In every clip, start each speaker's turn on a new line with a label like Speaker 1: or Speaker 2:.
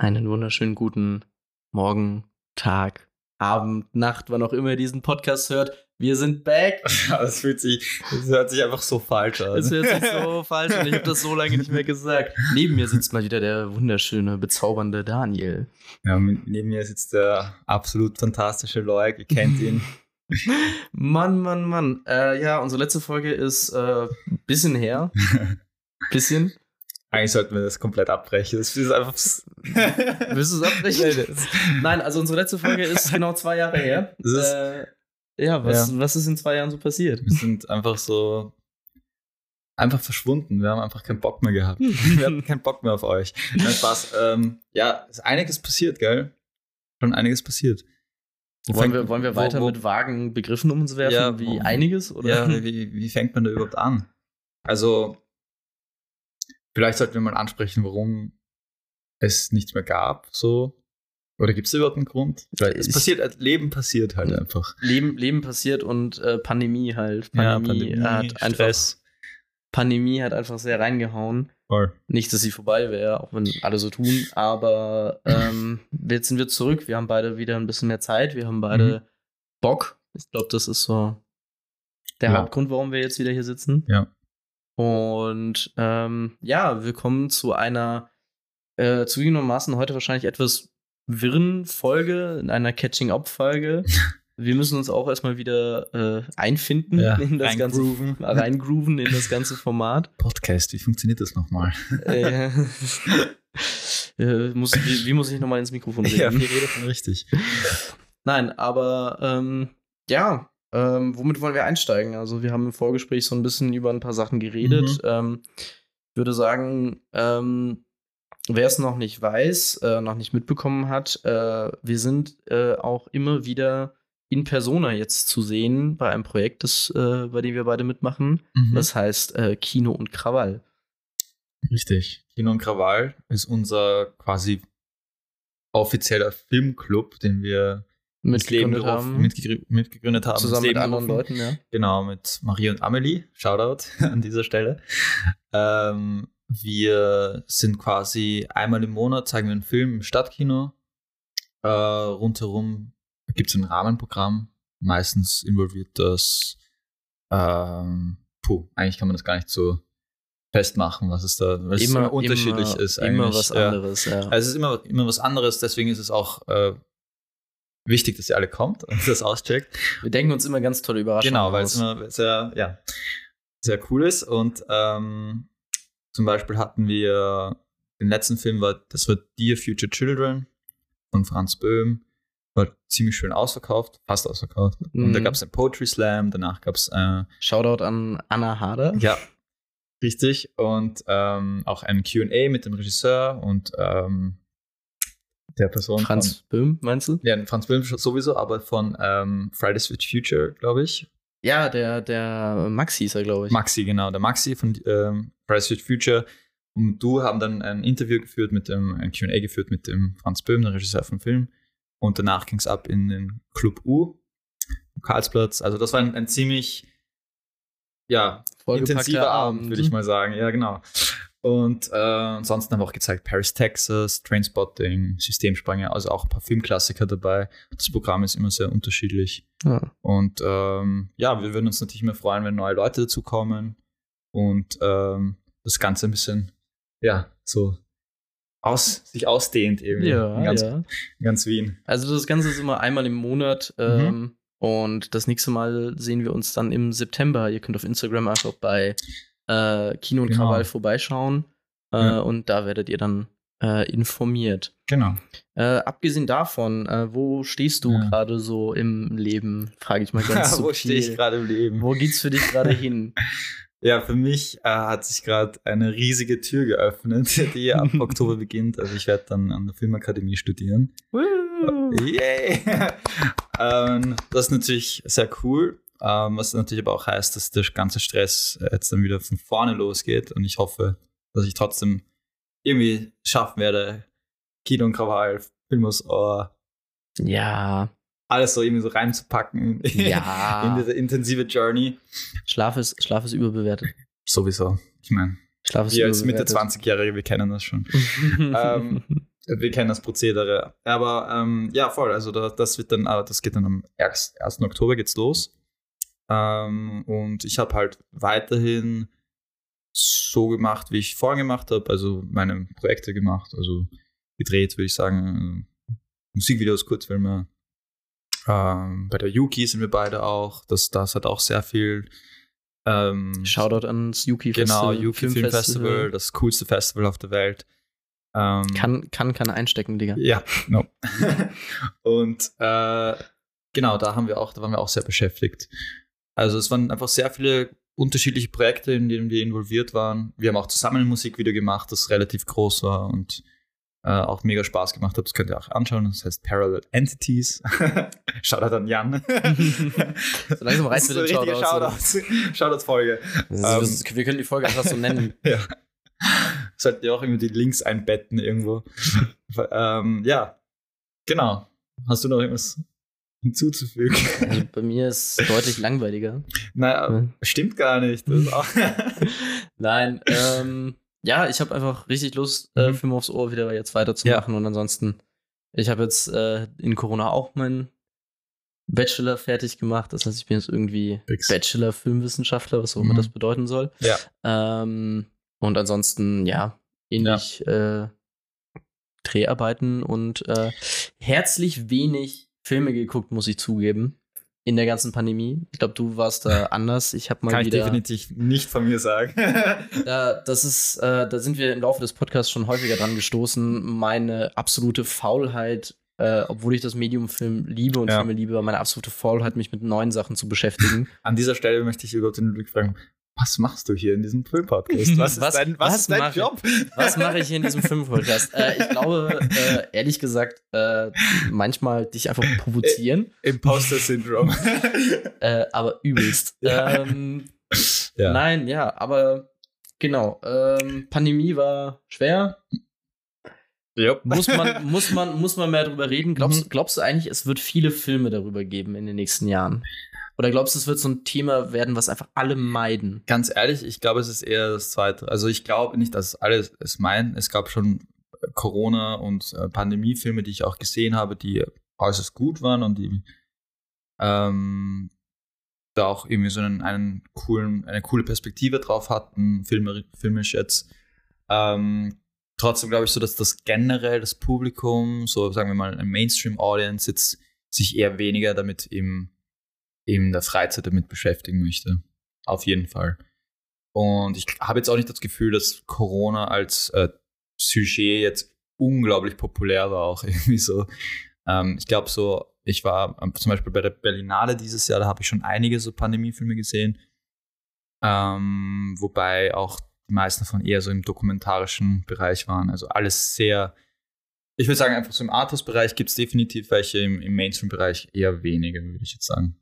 Speaker 1: Einen wunderschönen guten Morgen, Tag, Abend, Nacht, wann auch immer ihr diesen Podcast hört. Wir sind back.
Speaker 2: Das fühlt sich, das hört sich einfach so falsch an.
Speaker 1: Es hört sich so falsch an. Ich habe das so lange nicht mehr gesagt. Neben mir sitzt mal wieder der wunderschöne, bezaubernde Daniel.
Speaker 2: Ja, neben mir sitzt der absolut fantastische Loik. Ihr kennt ihn.
Speaker 1: Mann, Mann, Mann. Äh, ja, unsere letzte Folge ist äh, bisschen her. Bisschen.
Speaker 2: Eigentlich sollten wir das komplett abbrechen. Das ist einfach.
Speaker 1: Willst du es abbrechen? Nein, also unsere letzte Folge ist genau zwei Jahre her. Äh, ja, was, ja. was ist in zwei Jahren so passiert?
Speaker 2: Wir sind einfach so einfach verschwunden. Wir haben einfach keinen Bock mehr gehabt. wir hatten keinen Bock mehr auf euch. Nein, Spaß. Ähm, ja, ist einiges passiert, gell? Schon einiges passiert.
Speaker 1: wollen, wir, wollen wir weiter wo, wo, mit vagen Begriffen um uns werfen, ja, wie wo, einiges? Oder?
Speaker 2: Ja, wie, wie fängt man da überhaupt an? Also, Vielleicht sollten wir mal ansprechen, warum es nichts mehr gab, so. Oder gibt es überhaupt einen Grund? Weil es passiert, Leben passiert halt einfach.
Speaker 1: Leben, Leben passiert und äh, Pandemie halt. Pandemie, ja, Pandemie hat Stress. einfach. Pandemie hat einfach sehr reingehauen. Voll. Nicht, dass sie vorbei wäre, auch wenn alle so tun, aber ähm, jetzt sind wir zurück. Wir haben beide wieder ein bisschen mehr Zeit. Wir haben beide mhm. Bock. Ich glaube, das ist so der ja. Hauptgrund, warum wir jetzt wieder hier sitzen.
Speaker 2: Ja.
Speaker 1: Und ähm, ja, willkommen zu einer äh, zugegebenermaßen heute wahrscheinlich etwas wirren Folge, in einer Catching-up-Folge. Wir müssen uns auch erstmal wieder äh, einfinden ja, in das ganze reingrooven in das ganze Format.
Speaker 2: Podcast, wie funktioniert das nochmal?
Speaker 1: Äh, äh, muss, wie, wie, muss ich nochmal ins Mikrofon reden?
Speaker 2: Ja, wie redet man richtig?
Speaker 1: Nein, aber ähm, ja, ähm, womit wollen wir einsteigen? Also, wir haben im Vorgespräch so ein bisschen über ein paar Sachen geredet. Mhm. Ähm, ich würde sagen, ähm, wer es noch nicht weiß, äh, noch nicht mitbekommen hat, äh, wir sind äh, auch immer wieder in Persona jetzt zu sehen bei einem Projekt, das, äh, bei dem wir beide mitmachen. Mhm. Das heißt äh, Kino und Krawall.
Speaker 2: Richtig. Kino und Krawall ist unser quasi offizieller Filmclub, den wir
Speaker 1: mitgegründet haben.
Speaker 2: mitgegründet haben.
Speaker 1: Zusammen mit anderen Leuten, ja.
Speaker 2: Genau, mit Marie und Amelie. Shoutout an dieser Stelle. Ähm, wir sind quasi einmal im Monat, zeigen wir einen Film im Stadtkino. Äh, rundherum gibt es ein Rahmenprogramm. Meistens involviert das, ähm, puh, eigentlich kann man das gar nicht so festmachen, was es da was immer, unterschiedlich
Speaker 1: immer,
Speaker 2: ist.
Speaker 1: Eigentlich. Immer was anderes, ja.
Speaker 2: Also es ist immer, immer was anderes, deswegen ist es auch äh, wichtig, dass ihr alle kommt und das auscheckt.
Speaker 1: Wir denken uns immer ganz tolle Überraschungen
Speaker 2: Genau, weil es immer sehr, ja, sehr cool ist. Und ähm, zum Beispiel hatten wir den letzten Film, war, das war Dear Future Children von Franz Böhm. War ziemlich schön ausverkauft, fast ausverkauft. Mhm. Und da mhm. gab es einen Poetry Slam, danach gab es. Äh,
Speaker 1: Shoutout an Anna Harder.
Speaker 2: Ja, richtig. Und ähm, auch ein QA mit dem Regisseur und ähm, der Person.
Speaker 1: Franz von, Böhm, meinst du?
Speaker 2: Ja, Franz Böhm sowieso, aber von ähm, Fridays for Future, glaube ich.
Speaker 1: Ja, der, der Maxi ist er, glaube ich.
Speaker 2: Maxi, genau. Der Maxi von ähm, Fridays for Future und du haben dann ein Interview geführt mit dem, ein QA geführt mit dem Franz Böhm, der Regisseur vom Film. Und danach ging es ab in den Club U, Karlsplatz. Also, das war ein, ein ziemlich ja, intensiver Abend, würde ich mal sagen. Ja, genau. Und äh, ansonsten haben wir auch gezeigt Paris, Texas, Trainspotting, Systemsprünge, also auch ein paar Filmklassiker dabei. Das Programm ist immer sehr unterschiedlich. Ja. Und ähm, ja, wir würden uns natürlich immer freuen, wenn neue Leute dazukommen und ähm, das Ganze ein bisschen, ja, so aus, sich ausdehnt irgendwie.
Speaker 1: Ja,
Speaker 2: in ganz,
Speaker 1: ja.
Speaker 2: In ganz Wien.
Speaker 1: Also das Ganze ist immer einmal im Monat. Ähm, mhm. Und das nächste Mal sehen wir uns dann im September. Ihr könnt auf Instagram einfach bei äh, Kino und genau. Krawall vorbeischauen. Äh, ja. Und da werdet ihr dann äh, informiert.
Speaker 2: Genau.
Speaker 1: Äh, abgesehen davon, äh, wo stehst du ja. gerade so im Leben? Frage ich mal ganz
Speaker 2: Wo stehe ich gerade im Leben?
Speaker 1: Wo geht's für dich gerade hin?
Speaker 2: Ja, für mich äh, hat sich gerade eine riesige Tür geöffnet, die ab Oktober beginnt. Also ich werde dann an der Filmakademie studieren.
Speaker 1: Woo!
Speaker 2: Yay! ähm, das ist natürlich sehr cool. Ähm, was natürlich aber auch heißt, dass der ganze Stress jetzt dann wieder von vorne losgeht und ich hoffe, dass ich trotzdem irgendwie schaffen werde, Kino und Krawall, Film aus Ohr.
Speaker 1: Ja.
Speaker 2: Alles so irgendwie so reinzupacken
Speaker 1: ja.
Speaker 2: in diese intensive Journey.
Speaker 1: Schlaf ist, Schlaf ist überbewertet.
Speaker 2: Sowieso. Ich meine,
Speaker 1: Schlaf ist
Speaker 2: wir als Mitte 20-Jährige, wir kennen das schon. ähm, Wir kennen das Prozedere. Aber ähm, ja, voll. Also da, das wird dann, ah, das geht dann am 1. 1. Oktober geht's los. Ähm, und ich habe halt weiterhin so gemacht, wie ich vorher gemacht habe, also meine Projekte gemacht, also gedreht, würde ich sagen, Musikvideos, Kurzfilme. Ähm, bei der Yuki sind wir beide auch. Das, das hat auch sehr viel. Ähm,
Speaker 1: Shoutout ans Yuki
Speaker 2: Festival. Genau, Yuki Film, Film Festival. Festival, das coolste Festival auf der Welt.
Speaker 1: Ähm, kann, kann, kann einstecken, Digga.
Speaker 2: Ja, no. und äh, genau, da haben wir auch, da waren wir auch sehr beschäftigt. Also es waren einfach sehr viele unterschiedliche Projekte, in denen wir involviert waren. Wir haben auch zusammen ein Musikvideo gemacht, das relativ groß war und äh, auch mega Spaß gemacht hat. Das könnt ihr auch anschauen. Das heißt Parallel Entities. Shoutout an Jan.
Speaker 1: so langsam reißt mit den Shoutouts.
Speaker 2: Shoutouts. Shoutouts-Folge.
Speaker 1: Um, ähm, wir können die Folge einfach so nennen.
Speaker 2: ja. Sollten ihr auch irgendwie die Links einbetten irgendwo. ähm, ja, genau. Hast du noch irgendwas hinzuzufügen?
Speaker 1: Also bei mir ist es deutlich langweiliger.
Speaker 2: Naja, ja. stimmt gar nicht.
Speaker 1: Nein, ähm, ja, ich habe einfach richtig Lust, äh, mhm. Film aufs Ohr wieder jetzt weiterzumachen. Ja. Und ansonsten, ich habe jetzt äh, in Corona auch meinen Bachelor fertig gemacht. Das heißt, ich bin jetzt irgendwie. Bachelor Filmwissenschaftler, was auch immer mhm. das bedeuten soll.
Speaker 2: Ja.
Speaker 1: Ähm, und ansonsten, ja, ähnlich ja. Äh, Dreharbeiten und äh, herzlich wenig Filme geguckt, muss ich zugeben in der ganzen Pandemie. Ich glaube, du warst da anders. Ich habe mal
Speaker 2: Kann
Speaker 1: wieder.
Speaker 2: Kann ich definitiv nicht von mir sagen.
Speaker 1: da, das ist, äh, da sind wir im Laufe des Podcasts schon häufiger dran gestoßen. Meine absolute Faulheit, äh, obwohl ich das Medium Film liebe und ja. Filme liebe, war meine absolute Faulheit, mich mit neuen Sachen zu beschäftigen.
Speaker 2: An dieser Stelle möchte ich über den Ludwig fragen, was machst du hier in diesem Filmpodcast?
Speaker 1: Was, was ist dein, was was ist dein mach, Job? Was mache ich hier in diesem Filmpodcast? äh, ich glaube, äh, ehrlich gesagt, äh, manchmal dich einfach provozieren.
Speaker 2: Imposter-Syndrom.
Speaker 1: Äh, aber übelst. Ja. Ähm, ja. Nein, ja, aber genau. Ähm, Pandemie war schwer.
Speaker 2: Yep.
Speaker 1: Muss, man, muss, man, muss man mehr darüber reden? Glaubst, mhm. glaubst du eigentlich, es wird viele Filme darüber geben in den nächsten Jahren? Oder glaubst du, es wird so ein Thema werden, was einfach alle meiden?
Speaker 2: Ganz ehrlich, ich glaube, es ist eher das Zweite. Also ich glaube nicht, dass alle es meinen. Es gab schon äh, Corona- und äh, Pandemiefilme, die ich auch gesehen habe, die äußerst gut waren und die ähm, da auch irgendwie so einen, einen coolen, eine coole Perspektive drauf hatten, filmisch, filmisch jetzt. Ähm, trotzdem glaube ich so, dass das generell das Publikum, so sagen wir mal ein Mainstream-Audience, jetzt sich eher weniger damit im in der Freizeit damit beschäftigen möchte. Auf jeden Fall. Und ich habe jetzt auch nicht das Gefühl, dass Corona als äh, Sujet jetzt unglaublich populär war, auch irgendwie so. Ähm, ich glaube so, ich war ähm, zum Beispiel bei der Berlinale dieses Jahr, da habe ich schon einige so Pandemiefilme gesehen. Ähm, wobei auch die meisten davon eher so im dokumentarischen Bereich waren. Also alles sehr, ich würde sagen, einfach so im Arthouse-Bereich gibt es definitiv welche, im, im Mainstream-Bereich eher weniger, würde ich jetzt sagen.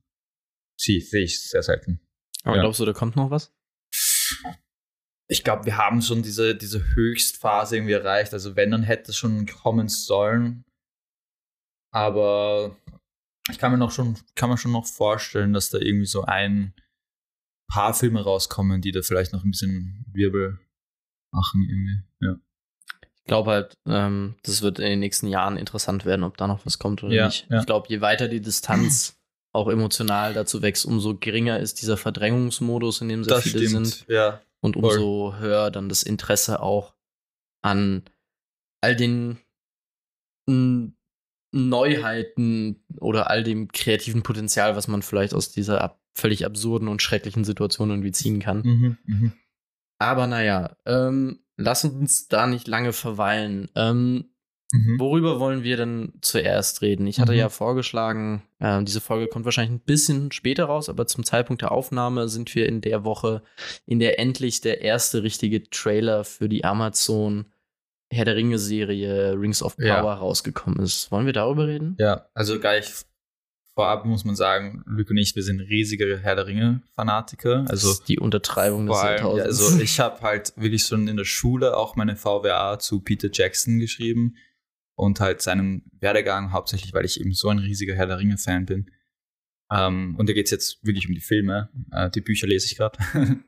Speaker 2: Sehe seh ich sehr selten.
Speaker 1: Aber ja. glaubst du, da kommt noch was?
Speaker 2: Ich glaube, wir haben schon diese, diese Höchstphase irgendwie erreicht. Also wenn, dann hätte es schon kommen sollen. Aber ich kann mir noch schon, kann mir schon noch vorstellen, dass da irgendwie so ein paar Filme rauskommen, die da vielleicht noch ein bisschen Wirbel machen irgendwie. Ja.
Speaker 1: Ich glaube halt, ähm, das wird in den nächsten Jahren interessant werden, ob da noch was kommt oder ja, nicht. Ja. Ich glaube, je weiter die Distanz auch emotional dazu wächst, umso geringer ist dieser Verdrängungsmodus, in dem sehr das viele stimmt. sind.
Speaker 2: Ja,
Speaker 1: und umso voll. höher dann das Interesse auch an all den Neuheiten oder all dem kreativen Potenzial, was man vielleicht aus dieser ab völlig absurden und schrecklichen Situation irgendwie ziehen kann. Mhm, mh. Aber naja, ähm, lass uns da nicht lange verweilen. Ähm, Mhm. Worüber wollen wir denn zuerst reden? Ich hatte mhm. ja vorgeschlagen, äh, diese Folge kommt wahrscheinlich ein bisschen später raus, aber zum Zeitpunkt der Aufnahme sind wir in der Woche, in der endlich der erste richtige Trailer für die Amazon Herr der Ringe-Serie Rings of Power ja. rausgekommen ist. Wollen wir darüber reden?
Speaker 2: Ja, also gleich vorab muss man sagen, Luke und ich, wir sind riesige Herr der Ringe-Fanatiker. Also
Speaker 1: die Untertreibung des
Speaker 2: Jahrtausends. Ja, also ich habe halt wirklich schon in der Schule auch meine VWA zu Peter Jackson geschrieben und halt seinem Werdegang, hauptsächlich, weil ich eben so ein riesiger Herr der Ringe-Fan bin. Ähm, und da geht es jetzt wirklich um die Filme. Äh, die Bücher lese ich gerade.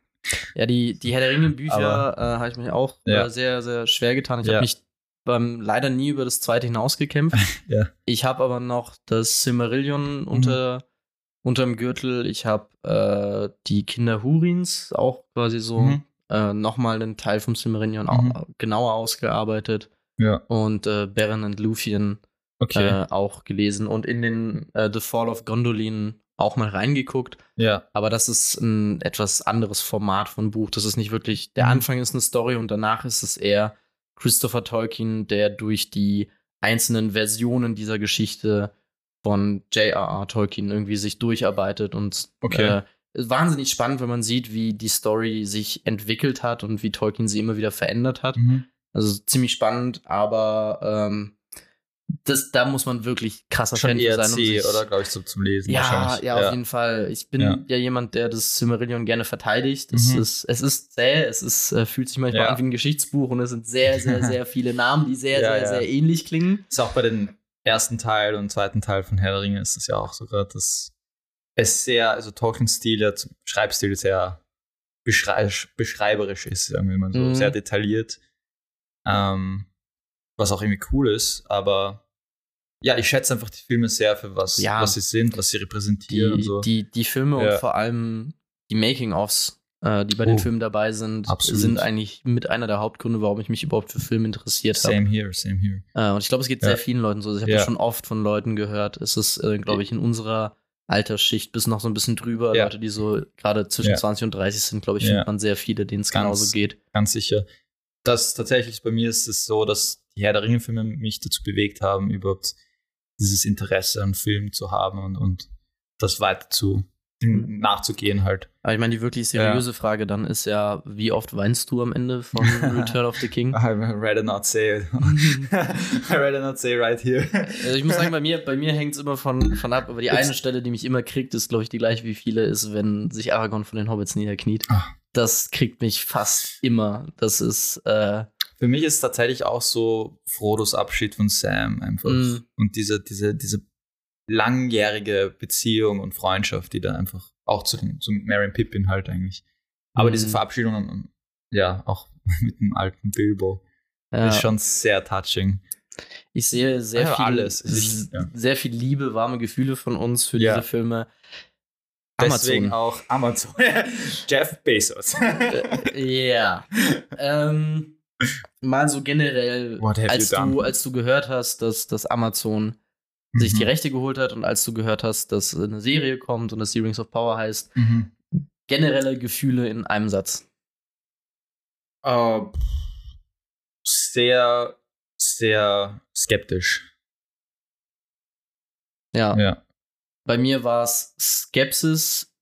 Speaker 1: ja, die, die Herr der Ringe-Bücher äh, habe ich mich auch äh, ja. sehr, sehr schwer getan. Ich ja. habe mich ähm, leider nie über das zweite hinausgekämpft.
Speaker 2: Ja.
Speaker 1: Ich habe aber noch das Silmarillion unter, unterm Gürtel. Ich habe äh, die Kinder Hurins auch quasi so
Speaker 2: Mhm.
Speaker 1: äh, nochmal einen Teil vom Silmarillion
Speaker 2: Mhm.
Speaker 1: au- genauer ausgearbeitet.
Speaker 2: Ja.
Speaker 1: Und äh, Beren und Luthien
Speaker 2: Okay.
Speaker 1: äh, auch gelesen und in den äh, The Fall of Gondolin auch mal reingeguckt.
Speaker 2: ja.
Speaker 1: Aber das ist ein etwas anderes Format von Buch. Das ist nicht wirklich, der
Speaker 2: Mhm.
Speaker 1: Anfang ist eine Story und danach ist es eher Christopher Tolkien, der durch die einzelnen Versionen dieser Geschichte von J.R.R. Tolkien irgendwie sich durcharbeitet und
Speaker 2: Okay.
Speaker 1: äh, wahnsinnig spannend, wenn man sieht, wie die Story sich entwickelt hat und wie Tolkien sie immer wieder verändert hat.
Speaker 2: Mhm.
Speaker 1: Also ziemlich spannend, aber ähm, das, da muss man wirklich krasser
Speaker 2: Schon
Speaker 1: Fan
Speaker 2: eher
Speaker 1: sein. um sich-
Speaker 2: oder? Glaube ich, so zum Lesen.
Speaker 1: ja, ja, auf jeden Fall. Ich bin
Speaker 2: Ja.
Speaker 1: ja, jemand, der das Silmarillion gerne verteidigt. Es,
Speaker 2: Mhm.
Speaker 1: ist, es ist zäh, es ist, äh, fühlt sich manchmal
Speaker 2: Ja.
Speaker 1: an wie ein Geschichtsbuch und es sind sehr, sehr, sehr viele Namen, die sehr,
Speaker 2: Ja,
Speaker 1: sehr,
Speaker 2: ja.
Speaker 1: sehr ähnlich klingen.
Speaker 2: Ist auch bei den ersten Teil und zweiten Teil von Herr der Ringe ist es ja auch sogar, dass es sehr, also Tolkien-Stil, ja, zum Schreibstil sehr beschrei beschreiberisch ist, sagen wir mal so,
Speaker 1: Mhm.
Speaker 2: sehr detailliert. Ähm, was auch irgendwie cool ist, aber ja, ich schätze einfach die Filme sehr für was,
Speaker 1: Ja.
Speaker 2: was sie sind, was sie repräsentieren
Speaker 1: Die,
Speaker 2: und so.
Speaker 1: die, die Filme
Speaker 2: Ja.
Speaker 1: und vor allem die Making-ofs, äh, die bei den
Speaker 2: Oh,
Speaker 1: Filmen dabei sind,
Speaker 2: absolut.
Speaker 1: sind eigentlich mit einer der Hauptgründe, warum ich mich überhaupt für Filme interessiert habe.
Speaker 2: Same here, same here.
Speaker 1: Äh, und ich glaube, es geht
Speaker 2: Ja.
Speaker 1: sehr vielen Leuten so. Ich habe
Speaker 2: Ja.
Speaker 1: das schon oft von Leuten gehört. Es ist, äh, glaube ich, in unserer Altersschicht bis noch so ein bisschen drüber. Leute, die so gerade zwischen
Speaker 2: Ja.
Speaker 1: 20 und 30 sind, glaube ich, findet man sehr viele, denen es genauso geht.
Speaker 2: ganz sicher. Das tatsächlich bei mir ist es so, dass die Herr der Ringe-Filme mich dazu bewegt haben, überhaupt dieses Interesse an Filmen zu haben und, und das weiter zu
Speaker 1: Mhm.
Speaker 2: nachzugehen halt.
Speaker 1: Aber ich meine, die wirklich seriöse Frage dann ist ja, wie oft weinst du am Ende von Return of the King?
Speaker 2: I rather not say it. I rather not say right here.
Speaker 1: Also ich muss sagen, bei mir, bei mir hängt es immer von, von ab, aber die eine Stelle, die mich immer kriegt, ist, glaube ich, die gleiche wie viele ist, wenn sich Aragorn von den Hobbits niederkniet.
Speaker 2: Ah.
Speaker 1: Das kriegt mich fast immer. Das ist, äh,
Speaker 2: Für mich ist tatsächlich auch so Frodos Abschied von Sam einfach.
Speaker 1: Mhm.
Speaker 2: Und diese, diese, diese langjährige Beziehung und Freundschaft, die da einfach auch zu, den, zu Mary und Pippin halt eigentlich. Aber
Speaker 1: Mhm.
Speaker 2: diese Verabschiedung, ja, auch mit dem alten Bilbo,
Speaker 1: ja.
Speaker 2: ist schon sehr touching.
Speaker 1: Ich sehe sehr
Speaker 2: Ja,
Speaker 1: viel,
Speaker 2: alles. Ich- ja.
Speaker 1: sehr viel Liebe, warme Gefühle von uns für
Speaker 2: Ja.
Speaker 1: diese Filme.
Speaker 2: Deswegen
Speaker 1: Amazon.
Speaker 2: auch Amazon. Jeff Bezos.
Speaker 1: Äh, Ja. ähm, mal so generell, als du, als du gehört hast, dass, dass Amazon sich die
Speaker 2: Mhm.
Speaker 1: Rechte geholt hat und als du gehört hast, dass eine Serie kommt und das die Rings of Power heißt,
Speaker 2: Mhm.
Speaker 1: generelle Gefühle in einem Satz.
Speaker 2: Äh, sehr, sehr skeptisch.
Speaker 1: Ja.
Speaker 2: Ja.
Speaker 1: Bei mir war es Skepsis,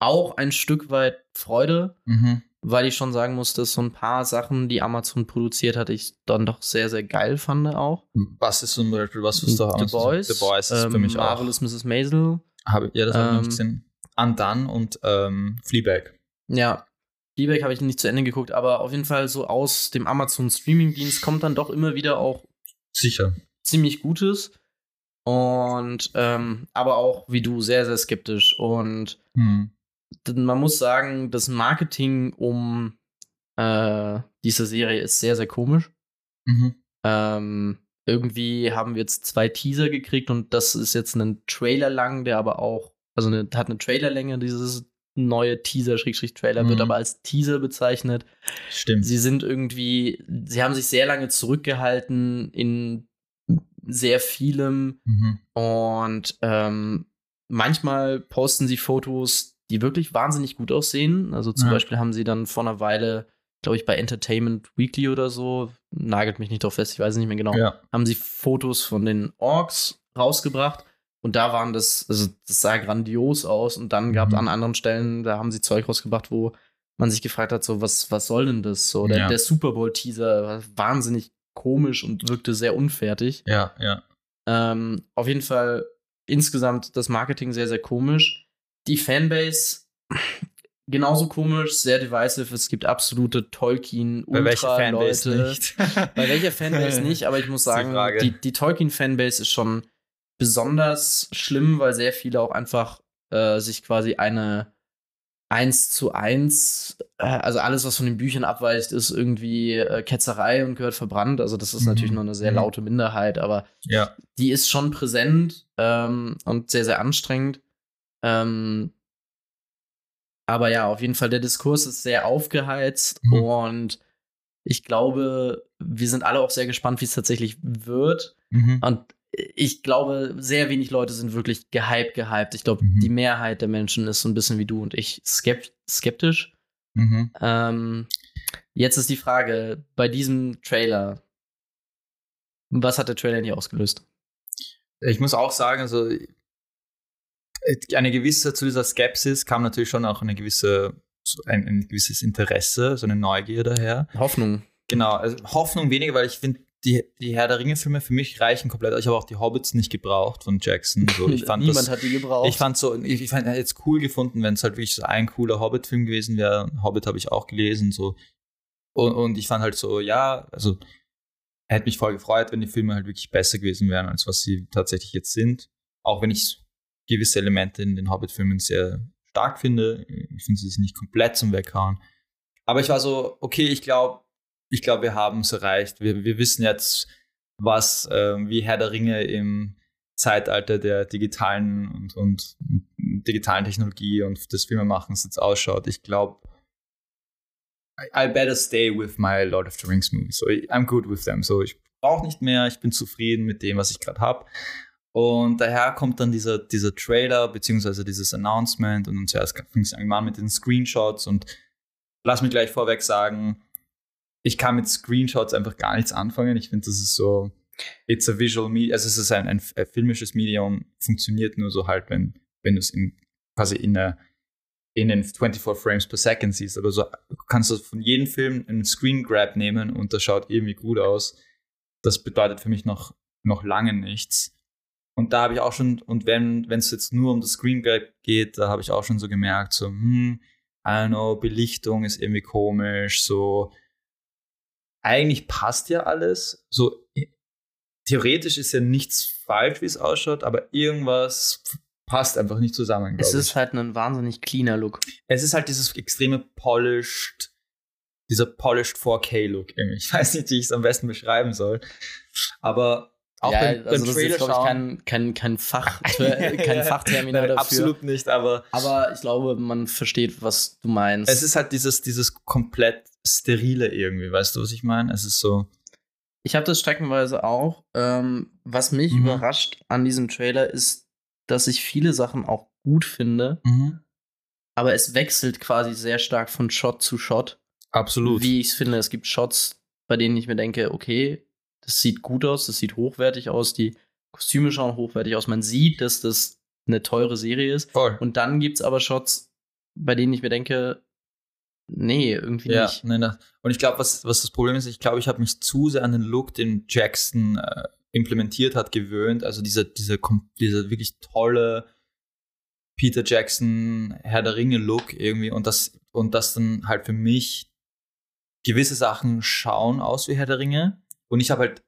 Speaker 1: auch ein Stück weit Freude,
Speaker 2: Mhm.
Speaker 1: weil ich schon sagen muss, dass so ein paar Sachen, die Amazon produziert hat, ich dann doch sehr, sehr geil fand auch.
Speaker 2: Was ist zum Beispiel, was ist da
Speaker 1: The Boys,
Speaker 2: The Boys ist
Speaker 1: ähm,
Speaker 2: für mich
Speaker 1: Marvelous Mrs. Maisel.
Speaker 2: auch. Hab, ja, das habe ich noch
Speaker 1: ähm,
Speaker 2: gesehen. Undone und ähm, Fleabag.
Speaker 1: Ja, Feedback habe ich nicht zu Ende geguckt, aber auf jeden Fall so aus dem Amazon Streaming-Dienst kommt dann doch immer wieder auch
Speaker 2: Sicher.
Speaker 1: ziemlich Gutes. Und ähm, aber auch wie du sehr, sehr skeptisch. Und
Speaker 2: Hm.
Speaker 1: d- man muss sagen, das Marketing um äh, diese Serie ist sehr, sehr komisch.
Speaker 2: Mhm.
Speaker 1: Ähm, irgendwie haben wir jetzt zwei Teaser gekriegt und das ist jetzt ein Trailer lang, der aber auch, also eine, hat eine Trailerlänge, dieses neue Teaser-Trailer,
Speaker 2: Mhm.
Speaker 1: wird aber als Teaser bezeichnet.
Speaker 2: Stimmt.
Speaker 1: Sie sind irgendwie, sie haben sich sehr lange zurückgehalten in sehr vielem
Speaker 2: mhm.
Speaker 1: und ähm, manchmal posten sie Fotos, die wirklich wahnsinnig gut aussehen. Also zum
Speaker 2: Ja.
Speaker 1: Beispiel haben sie dann vor einer Weile, glaube ich, bei Entertainment Weekly oder so, nagelt mich nicht drauf fest, ich weiß es nicht mehr genau,
Speaker 2: Ja.
Speaker 1: haben sie Fotos von den Orks rausgebracht. Und da waren das, also das sah grandios aus. Und dann gab es
Speaker 2: Mhm.
Speaker 1: an anderen Stellen, da haben sie Zeug rausgebracht, wo man sich gefragt hat, so, was, was soll denn das? So, der,
Speaker 2: Ja.
Speaker 1: der Super Bowl-Teaser wahnsinnig komisch und wirkte sehr unfertig.
Speaker 2: Ja, ja.
Speaker 1: Ähm, auf jeden Fall insgesamt das Marketing sehr, sehr komisch. Die Fanbase genauso komisch, sehr divisive. Es gibt absolute tolkien
Speaker 2: Bei welcher Fanbase
Speaker 1: Ultra-Leute.
Speaker 2: nicht?
Speaker 1: Bei welcher Fanbase nicht, aber ich muss
Speaker 2: die
Speaker 1: sagen,
Speaker 2: Frage.
Speaker 1: die, die Tolkien-Fanbase ist schon besonders schlimm, weil sehr viele auch einfach äh, sich quasi eine eins zu eins, äh, also alles, was von den Büchern abweicht, ist irgendwie äh, Ketzerei und gehört verbrannt. Also das ist mhm. natürlich nur eine sehr mhm. laute Minderheit, aber
Speaker 2: ja.
Speaker 1: die ist schon präsent ähm, und sehr, sehr anstrengend. Ähm, aber ja, auf jeden Fall, der Diskurs ist sehr aufgeheizt mhm. und ich glaube, wir sind alle auch sehr gespannt, wie es tatsächlich wird.
Speaker 2: Mhm.
Speaker 1: Und ich glaube, sehr wenig Leute sind wirklich gehypt, gehypt. Ich glaube, mhm. die Mehrheit der Menschen ist so ein bisschen wie du und ich skept skeptisch.
Speaker 2: Mhm.
Speaker 1: Ähm, jetzt ist die Frage, bei diesem Trailer, was hat der Trailer nicht ausgelöst?
Speaker 2: Ich muss auch sagen, also eine gewisse, zu dieser Skepsis kam natürlich schon auch eine gewisse, ein, ein gewisses Interesse, so eine Neugier daher.
Speaker 1: Hoffnung.
Speaker 2: Genau, also Hoffnung weniger, weil ich finde, die, die Herr der Ringe-Filme für mich reichen komplett. Ich habe auch die Hobbits nicht gebraucht von Jackson. So, ich fand
Speaker 1: Niemand
Speaker 2: das,
Speaker 1: hat die gebraucht.
Speaker 2: Ich fand so, ich, ich fand jetzt cool gefunden, wenn es halt wirklich so ein cooler Hobbit-Film gewesen wäre. Hobbit habe ich auch gelesen, so. Und, und ich fand halt so, ja, also hätte mich voll gefreut, wenn die Filme halt wirklich besser gewesen wären, als was sie tatsächlich jetzt sind. Auch wenn ich gewisse Elemente in den Hobbit-Filmen sehr stark finde. Ich finde sie nicht komplett zum Weghauen. Aber ich war so, okay, ich glaube, ich glaube, wir haben es erreicht. Wir, wir wissen jetzt, was, äh, wie Herr der Ringe im Zeitalter der digitalen und, und digitalen Technologie und des Filmemachens jetzt ausschaut. Ich glaube, I, better stay with my Lord of the Rings movies. So, I'm good with them. So, ich brauche nicht mehr, ich bin zufrieden mit dem, was ich gerade habe. Und daher kommt dann dieser, dieser Trailer, beziehungsweise dieses Announcement und zuerst fing es an mit den Screenshots und lass mich gleich vorweg sagen, ich kann mit Screenshots einfach gar nichts anfangen. Ich finde, das ist so, it's a visual medium, also es ist ein, ein, filmisches Medium, funktioniert nur so halt, wenn, wenn du es quasi in, einer, in den 24 Frames per Second siehst. Aber so kannst du von jedem Film einen Screen Grab nehmen und das schaut irgendwie gut aus. Das bedeutet für mich noch, noch lange nichts. Und da habe ich auch schon, und wenn es jetzt nur um das Screen Grab geht, da habe ich auch schon so gemerkt, so, hm, I don't know, Belichtung ist irgendwie komisch, so, eigentlich passt ja alles. So theoretisch ist ja nichts falsch, wie es ausschaut, aber irgendwas passt einfach nicht zusammen.
Speaker 1: Es ist ich. halt ein wahnsinnig cleaner Look.
Speaker 2: Es ist halt dieses extreme polished, dieser polished 4K-Look Ich weiß nicht, wie ich es am besten beschreiben soll. Aber auch ja, beim, also beim
Speaker 1: das Trailer ist, ich, kein, kein, kein, Fach, kein Fachterminal dafür.
Speaker 2: Absolut nicht, aber.
Speaker 1: Aber ich glaube, man versteht, was du meinst.
Speaker 2: Es ist halt dieses, dieses komplett sterile irgendwie, weißt du, was ich meine? Es ist so.
Speaker 1: Ich habe das streckenweise auch. Ähm, was mich mhm. überrascht an diesem Trailer ist, dass ich viele Sachen auch gut finde,
Speaker 2: mhm.
Speaker 1: aber es wechselt quasi sehr stark von Shot zu Shot.
Speaker 2: Absolut.
Speaker 1: Wie ich es finde. Es gibt Shots, bei denen ich mir denke, okay, das sieht gut aus, das sieht hochwertig aus, die Kostüme schauen hochwertig aus. Man sieht, dass das eine teure Serie ist.
Speaker 2: Voll.
Speaker 1: Und dann gibt es aber Shots, bei denen ich mir denke, Nee, irgendwie ja, nicht.
Speaker 2: Nee, nee. Und ich glaube, was, was das Problem ist, ich glaube, ich habe mich zu sehr an den Look, den Jackson äh, implementiert hat, gewöhnt. Also dieser, dieser, dieser wirklich tolle Peter Jackson Herr der Ringe Look irgendwie und das, und das dann halt für mich gewisse Sachen schauen aus wie Herr der Ringe. Und ich habe halt,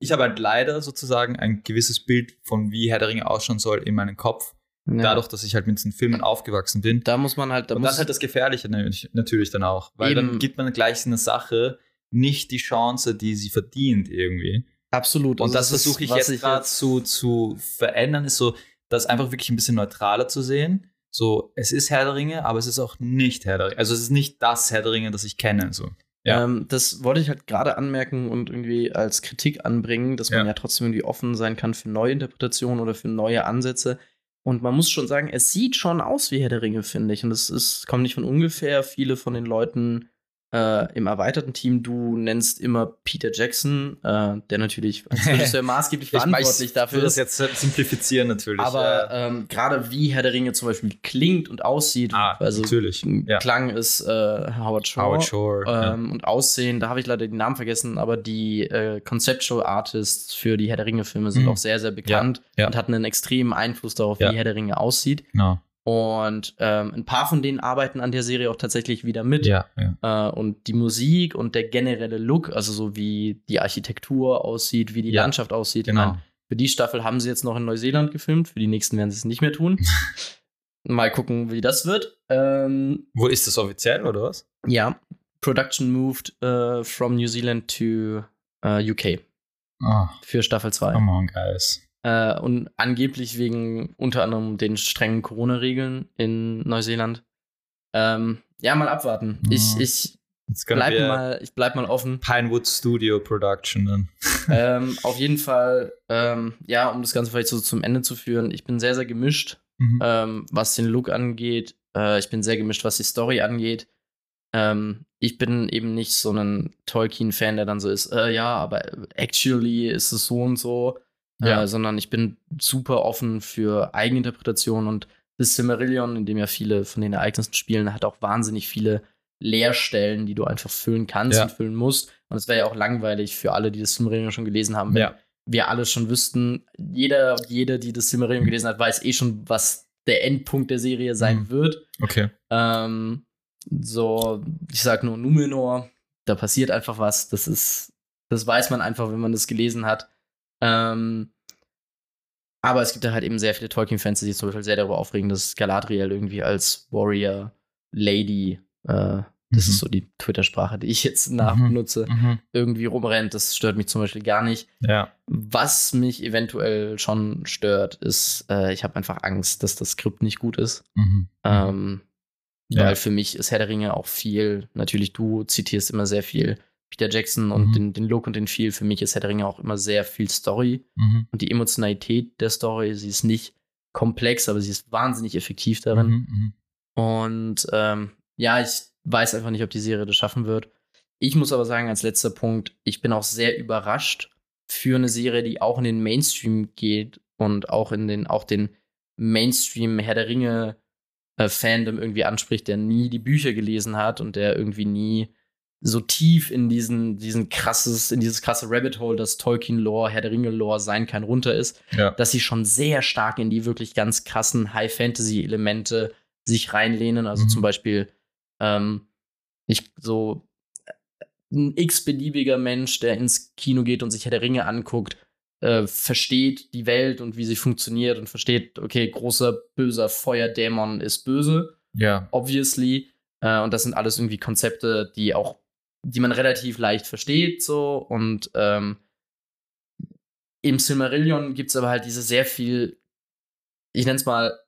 Speaker 2: ich habe halt leider sozusagen ein gewisses Bild von wie Herr der Ringe ausschauen soll in meinem Kopf. Ja. Dadurch, dass ich halt mit diesen Filmen aufgewachsen bin.
Speaker 1: Da muss man halt.
Speaker 2: Da und das ist halt das Gefährliche natürlich dann auch. Weil eben. dann gibt man gleich eine Sache nicht die Chance, die sie verdient irgendwie.
Speaker 1: Absolut.
Speaker 2: Und also das, das versuche ich jetzt gerade zu, zu verändern, ist so, das einfach wirklich ein bisschen neutraler zu sehen. So, es ist Herr der Ringe, aber es ist auch nicht Herr der Ringe. Also es ist nicht das Herr der Ringe, das ich kenne. So.
Speaker 1: Ja. Ähm, das wollte ich halt gerade anmerken und irgendwie als Kritik anbringen, dass man ja. ja trotzdem irgendwie offen sein kann für neue Interpretationen oder für neue Ansätze. Und man muss schon sagen, es sieht schon aus wie Herr der Ringe, finde ich. Und es ist, kommt nicht von ungefähr. Viele von den Leuten äh, im erweiterten Team, du nennst immer Peter Jackson, äh, der natürlich als Regisseur maßgeblich verantwortlich dafür
Speaker 2: ist. Ich das jetzt simplifizieren natürlich.
Speaker 1: Aber ja. ähm, gerade wie Herr der Ringe zum Beispiel klingt und aussieht,
Speaker 2: ah, also natürlich.
Speaker 1: Ja. Klang ist äh, Howard Shore.
Speaker 2: Howard Shore
Speaker 1: ähm, ja. Und Aussehen, da habe ich leider den Namen vergessen, aber die äh, Conceptual Artists für die Herr der Ringe-Filme sind mhm. auch sehr, sehr bekannt und hatten einen extremen Einfluss darauf, wie Herr der Ringe aussieht.
Speaker 2: Genau.
Speaker 1: Und ähm, ein paar von denen arbeiten an der Serie auch tatsächlich wieder mit.
Speaker 2: Ja, ja.
Speaker 1: Äh, und die Musik und der generelle Look, also so wie die Architektur aussieht, wie die ja, Landschaft aussieht.
Speaker 2: Genau.
Speaker 1: Meine, für die Staffel haben sie jetzt noch in Neuseeland gefilmt, für die nächsten werden sie es nicht mehr tun. mal gucken, wie das wird. Ähm,
Speaker 2: Wo ist das offiziell oder was?
Speaker 1: ja, Production moved äh, from New Zealand to äh, UK
Speaker 2: Ah,
Speaker 1: für Staffel 2.
Speaker 2: come on, guys.
Speaker 1: Äh, und angeblich wegen unter anderem den strengen Corona-Regeln in Neuseeland. Ähm, ja, mal abwarten. Ich, ich bleib mal, ich bleib mal offen.
Speaker 2: Pinewood Studio Production dann.
Speaker 1: ähm, auf jeden Fall, ähm, ja, um das Ganze vielleicht so zum Ende zu führen, ich bin sehr, sehr gemischt,
Speaker 2: Mhm.
Speaker 1: ähm, was den Look angeht. Äh, ich bin sehr gemischt, was die Story angeht. Ähm, ich bin eben nicht so ein Tolkien-Fan, der dann so ist, äh, ja, aber actually ist es so und so,
Speaker 2: Ja.
Speaker 1: äh, sondern ich bin super offen für Eigeninterpretationen und das Silmarillion, in dem ja viele von den Ereignissen spielen, hat auch wahnsinnig viele Leerstellen, die du einfach füllen kannst
Speaker 2: Ja.
Speaker 1: und füllen musst. Und es wäre ja auch langweilig für alle, die das Silmarillion schon gelesen haben, wenn
Speaker 2: Ja.
Speaker 1: wir alle schon wüssten, jeder und jede, die das Silmarillion gelesen hat, weiß eh schon, was der Endpunkt der Serie sein
Speaker 2: Mhm.
Speaker 1: wird.
Speaker 2: Okay.
Speaker 1: Ähm, so, ich sag nur Numenor, da passiert einfach was. Das ist, das weiß man einfach, wenn man das gelesen hat. Ähm, aber es gibt da halt eben sehr viele Tolkien-Fans, die sich zum Beispiel sehr darüber aufregen, dass Galadriel irgendwie als Warrior Lady, äh, das
Speaker 2: Mhm.
Speaker 1: ist so die Twitter-Sprache, die ich jetzt nachbenutze,
Speaker 2: Mhm.
Speaker 1: irgendwie rumrennt. Das stört mich zum Beispiel gar nicht.
Speaker 2: Ja.
Speaker 1: Was mich eventuell schon stört, ist, äh, ich habe einfach Angst, dass das Skript nicht gut ist.
Speaker 2: Mhm.
Speaker 1: Ähm,
Speaker 2: Ja.
Speaker 1: Weil für mich ist Herr der Ringe auch viel, natürlich du zitierst immer sehr viel Peter Jackson und
Speaker 2: Mhm.
Speaker 1: den, den Look und den Feel. Für mich ist Herr der Ringe auch immer sehr viel Story
Speaker 2: Mhm.
Speaker 1: und die Emotionalität der Story. Sie ist nicht komplex, aber sie ist wahnsinnig effektiv darin.
Speaker 2: Mhm. Mhm.
Speaker 1: Und ähm, ja, ich weiß einfach nicht, ob die Serie das schaffen wird. Ich muss aber sagen, als letzter Punkt, ich bin auch sehr überrascht für eine Serie, die auch in den Mainstream geht und auch in den, auch den Mainstream Herr der Ringe äh, Fandom irgendwie anspricht, der nie die Bücher gelesen hat und der irgendwie nie so tief in diesen, diesen krasses, in dieses krasse Rabbit Hole, das Tolkien-Lore, Herr der Ringe-Lore sein kann, runter ist
Speaker 2: Ja.
Speaker 1: dass sie schon sehr stark in die wirklich ganz krassen High-Fantasy-Elemente sich reinlehnen. Also
Speaker 2: Mhm.
Speaker 1: zum Beispiel, ähm, ich so ein x-beliebiger Mensch, der ins Kino geht und sich Herr der Ringe anguckt, äh, versteht die Welt und wie sie funktioniert und versteht, okay, großer, böser Feuerdämon ist böse,
Speaker 2: Ja.
Speaker 1: obviously. Äh, und das sind alles irgendwie Konzepte, die auch, die man relativ leicht versteht, so. Und ähm, im Silmarillion gibt es aber halt diese sehr viel, ich nenne es mal,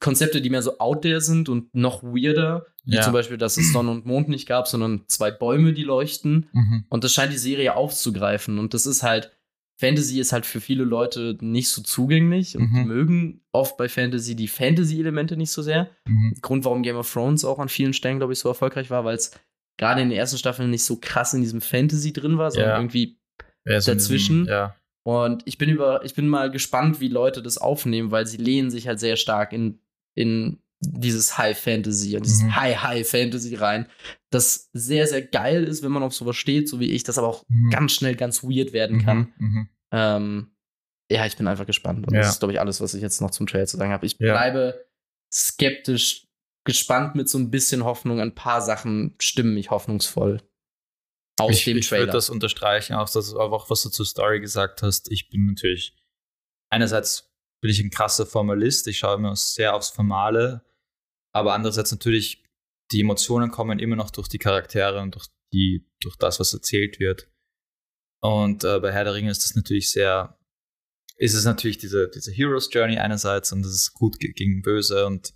Speaker 1: Konzepte, die mehr so out there sind und noch weirder. Wie
Speaker 2: Ja.
Speaker 1: zum Beispiel, dass es Sonne und Mond nicht gab, sondern zwei Bäume, die leuchten.
Speaker 2: Mhm.
Speaker 1: Und das scheint die Serie aufzugreifen. Und das ist halt, Fantasy ist halt für viele Leute nicht so zugänglich und
Speaker 2: Mhm.
Speaker 1: mögen oft bei Fantasy die Fantasy-Elemente nicht so sehr.
Speaker 2: Mhm.
Speaker 1: Grund, warum Game of Thrones auch an vielen Stellen, glaube ich, so erfolgreich war, weil es gerade in den ersten Staffeln nicht so krass in diesem Fantasy drin war, sondern
Speaker 2: Ja.
Speaker 1: irgendwie.
Speaker 2: Ja, so in
Speaker 1: Dazwischen.
Speaker 2: diesem- Ja.
Speaker 1: Und ich bin über, ich bin mal gespannt, wie Leute das aufnehmen, weil sie lehnen sich halt sehr stark in, in dieses High Fantasy, in dieses
Speaker 2: Mhm.
Speaker 1: High High Fantasy rein, das sehr, sehr geil ist, wenn man auf sowas steht, so wie ich, das aber auch
Speaker 2: Mhm.
Speaker 1: ganz schnell ganz weird werden kann.
Speaker 2: Mhm. Mhm.
Speaker 1: Ähm, ja, ich bin einfach gespannt. Und
Speaker 2: Ja.
Speaker 1: das ist, glaube ich, alles, was ich jetzt noch zum Trailer zu sagen habe. Ich
Speaker 2: Ja.
Speaker 1: bleibe skeptisch, gespannt mit so ein bisschen Hoffnung. Ein paar Sachen stimmen mich hoffnungsvoll aus
Speaker 2: ich,
Speaker 1: dem
Speaker 2: ich
Speaker 1: Trailer.
Speaker 2: würde das unterstreichen, auch, dass, auch was du zur Story gesagt hast. Ich bin natürlich, einerseits bin ich ein krasser Formalist, ich schaue immer sehr aufs Formale, aber andererseits natürlich, die Emotionen kommen immer noch durch die Charaktere und durch, die, durch das, was erzählt wird. Und äh, bei Herr der Ringe ist das natürlich sehr, ist es natürlich diese, diese Heroes Journey einerseits und das ist gut ge- gegen böse und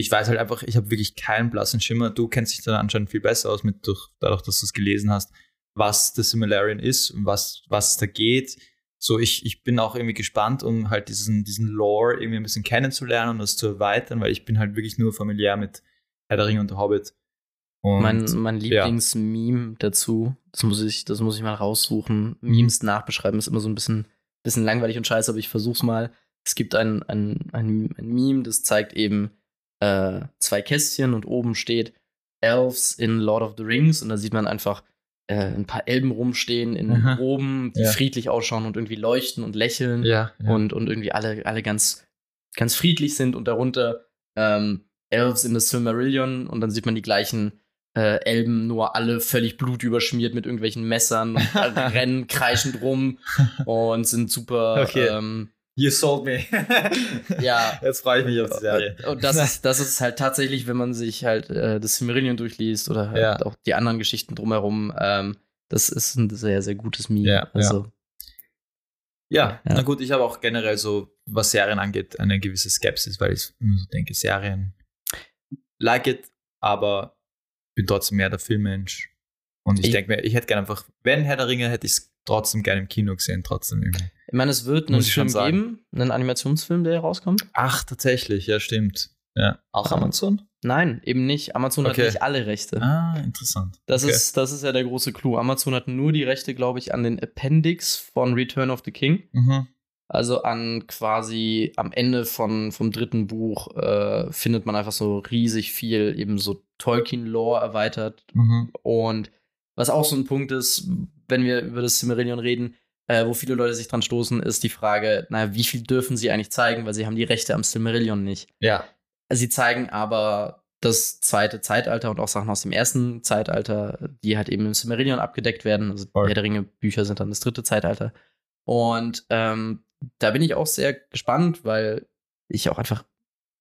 Speaker 2: ich weiß halt einfach, ich habe wirklich keinen blassen Schimmer. Du kennst dich da anscheinend viel besser aus, mit durch, dadurch, dass du es gelesen hast, was das Similarian ist und was, was da geht. So, ich, ich bin auch irgendwie gespannt, um halt diesen, diesen Lore irgendwie ein bisschen kennenzulernen und das zu erweitern, weil ich bin halt wirklich nur familiär mit Herr der Ringe und der Hobbit. Und
Speaker 1: mein mein Lieblingsmeme dazu, das muss, ich, das muss ich mal raussuchen. Memes nachbeschreiben ist immer so ein bisschen, bisschen langweilig und scheiße, aber ich versuch's mal. Es gibt ein, ein, ein, ein Meme, das zeigt eben äh, zwei Kästchen und oben steht Elves in Lord of the Rings und da sieht man einfach äh, ein paar Elben rumstehen in
Speaker 2: Aha.
Speaker 1: Roben, die
Speaker 2: Ja.
Speaker 1: friedlich ausschauen und irgendwie leuchten und lächeln
Speaker 2: ja, ja.
Speaker 1: und, und irgendwie alle, alle ganz, ganz friedlich sind und darunter ähm, Elves in the Silmarillion und dann sieht man die gleichen äh, Elben, nur alle völlig blutüberschmiert mit irgendwelchen Messern und rennen kreischend rum und sind super
Speaker 2: Okay.
Speaker 1: ähm,
Speaker 2: You sold me.
Speaker 1: ja.
Speaker 2: Jetzt freue ich mich auf die Serie.
Speaker 1: Und das ist, das ist halt tatsächlich, wenn man sich halt äh, das Silmarillion durchliest oder halt
Speaker 2: Ja.
Speaker 1: auch die anderen Geschichten drumherum, ähm, das ist ein sehr, sehr gutes Meme.
Speaker 2: Ja,
Speaker 1: also,
Speaker 2: Ja,
Speaker 1: Ja.
Speaker 2: na gut, ich habe auch generell so, was Serien angeht, eine gewisse Skepsis, weil ich denke, Serien like it, aber bin trotzdem mehr der Filmmensch. Und ich,
Speaker 1: Ich-
Speaker 2: denke mir, ich hätte gerne einfach, wenn Herr der Ringe, hätte ich es trotzdem gerne im Kino gesehen, trotzdem irgendwie.
Speaker 1: ich meine, es wird einen Film geben, einen Animationsfilm, der rauskommt.
Speaker 2: Ach, tatsächlich, ja, stimmt. Ja. Auch. Amazon?
Speaker 1: Nein, eben nicht. Amazon
Speaker 2: Okay.
Speaker 1: hat nicht alle Rechte.
Speaker 2: Ah, interessant.
Speaker 1: Das,
Speaker 2: Okay.
Speaker 1: ist, das ist ja der große Clou. Amazon hat nur die Rechte, glaube ich, an den Appendix von Return of the King.
Speaker 2: Mhm.
Speaker 1: Also an quasi am Ende von, vom dritten Buch äh, findet man einfach so riesig viel eben so Tolkien-Lore erweitert.
Speaker 2: Mhm.
Speaker 1: Und was auch so ein Punkt ist, wenn wir über das Silmarillion reden, äh, wo viele Leute sich dran stoßen, ist die Frage, naja, wie viel dürfen sie eigentlich zeigen, weil sie haben die Rechte am Silmarillion nicht.
Speaker 2: Ja.
Speaker 1: Sie zeigen aber das zweite Zeitalter und auch Sachen aus dem ersten Zeitalter, die halt eben im Silmarillion abgedeckt werden. Also
Speaker 2: Voll.
Speaker 1: Herr der Ringe Bücher sind dann das dritte Zeitalter. Und ähm, da bin ich auch sehr gespannt, weil ich auch einfach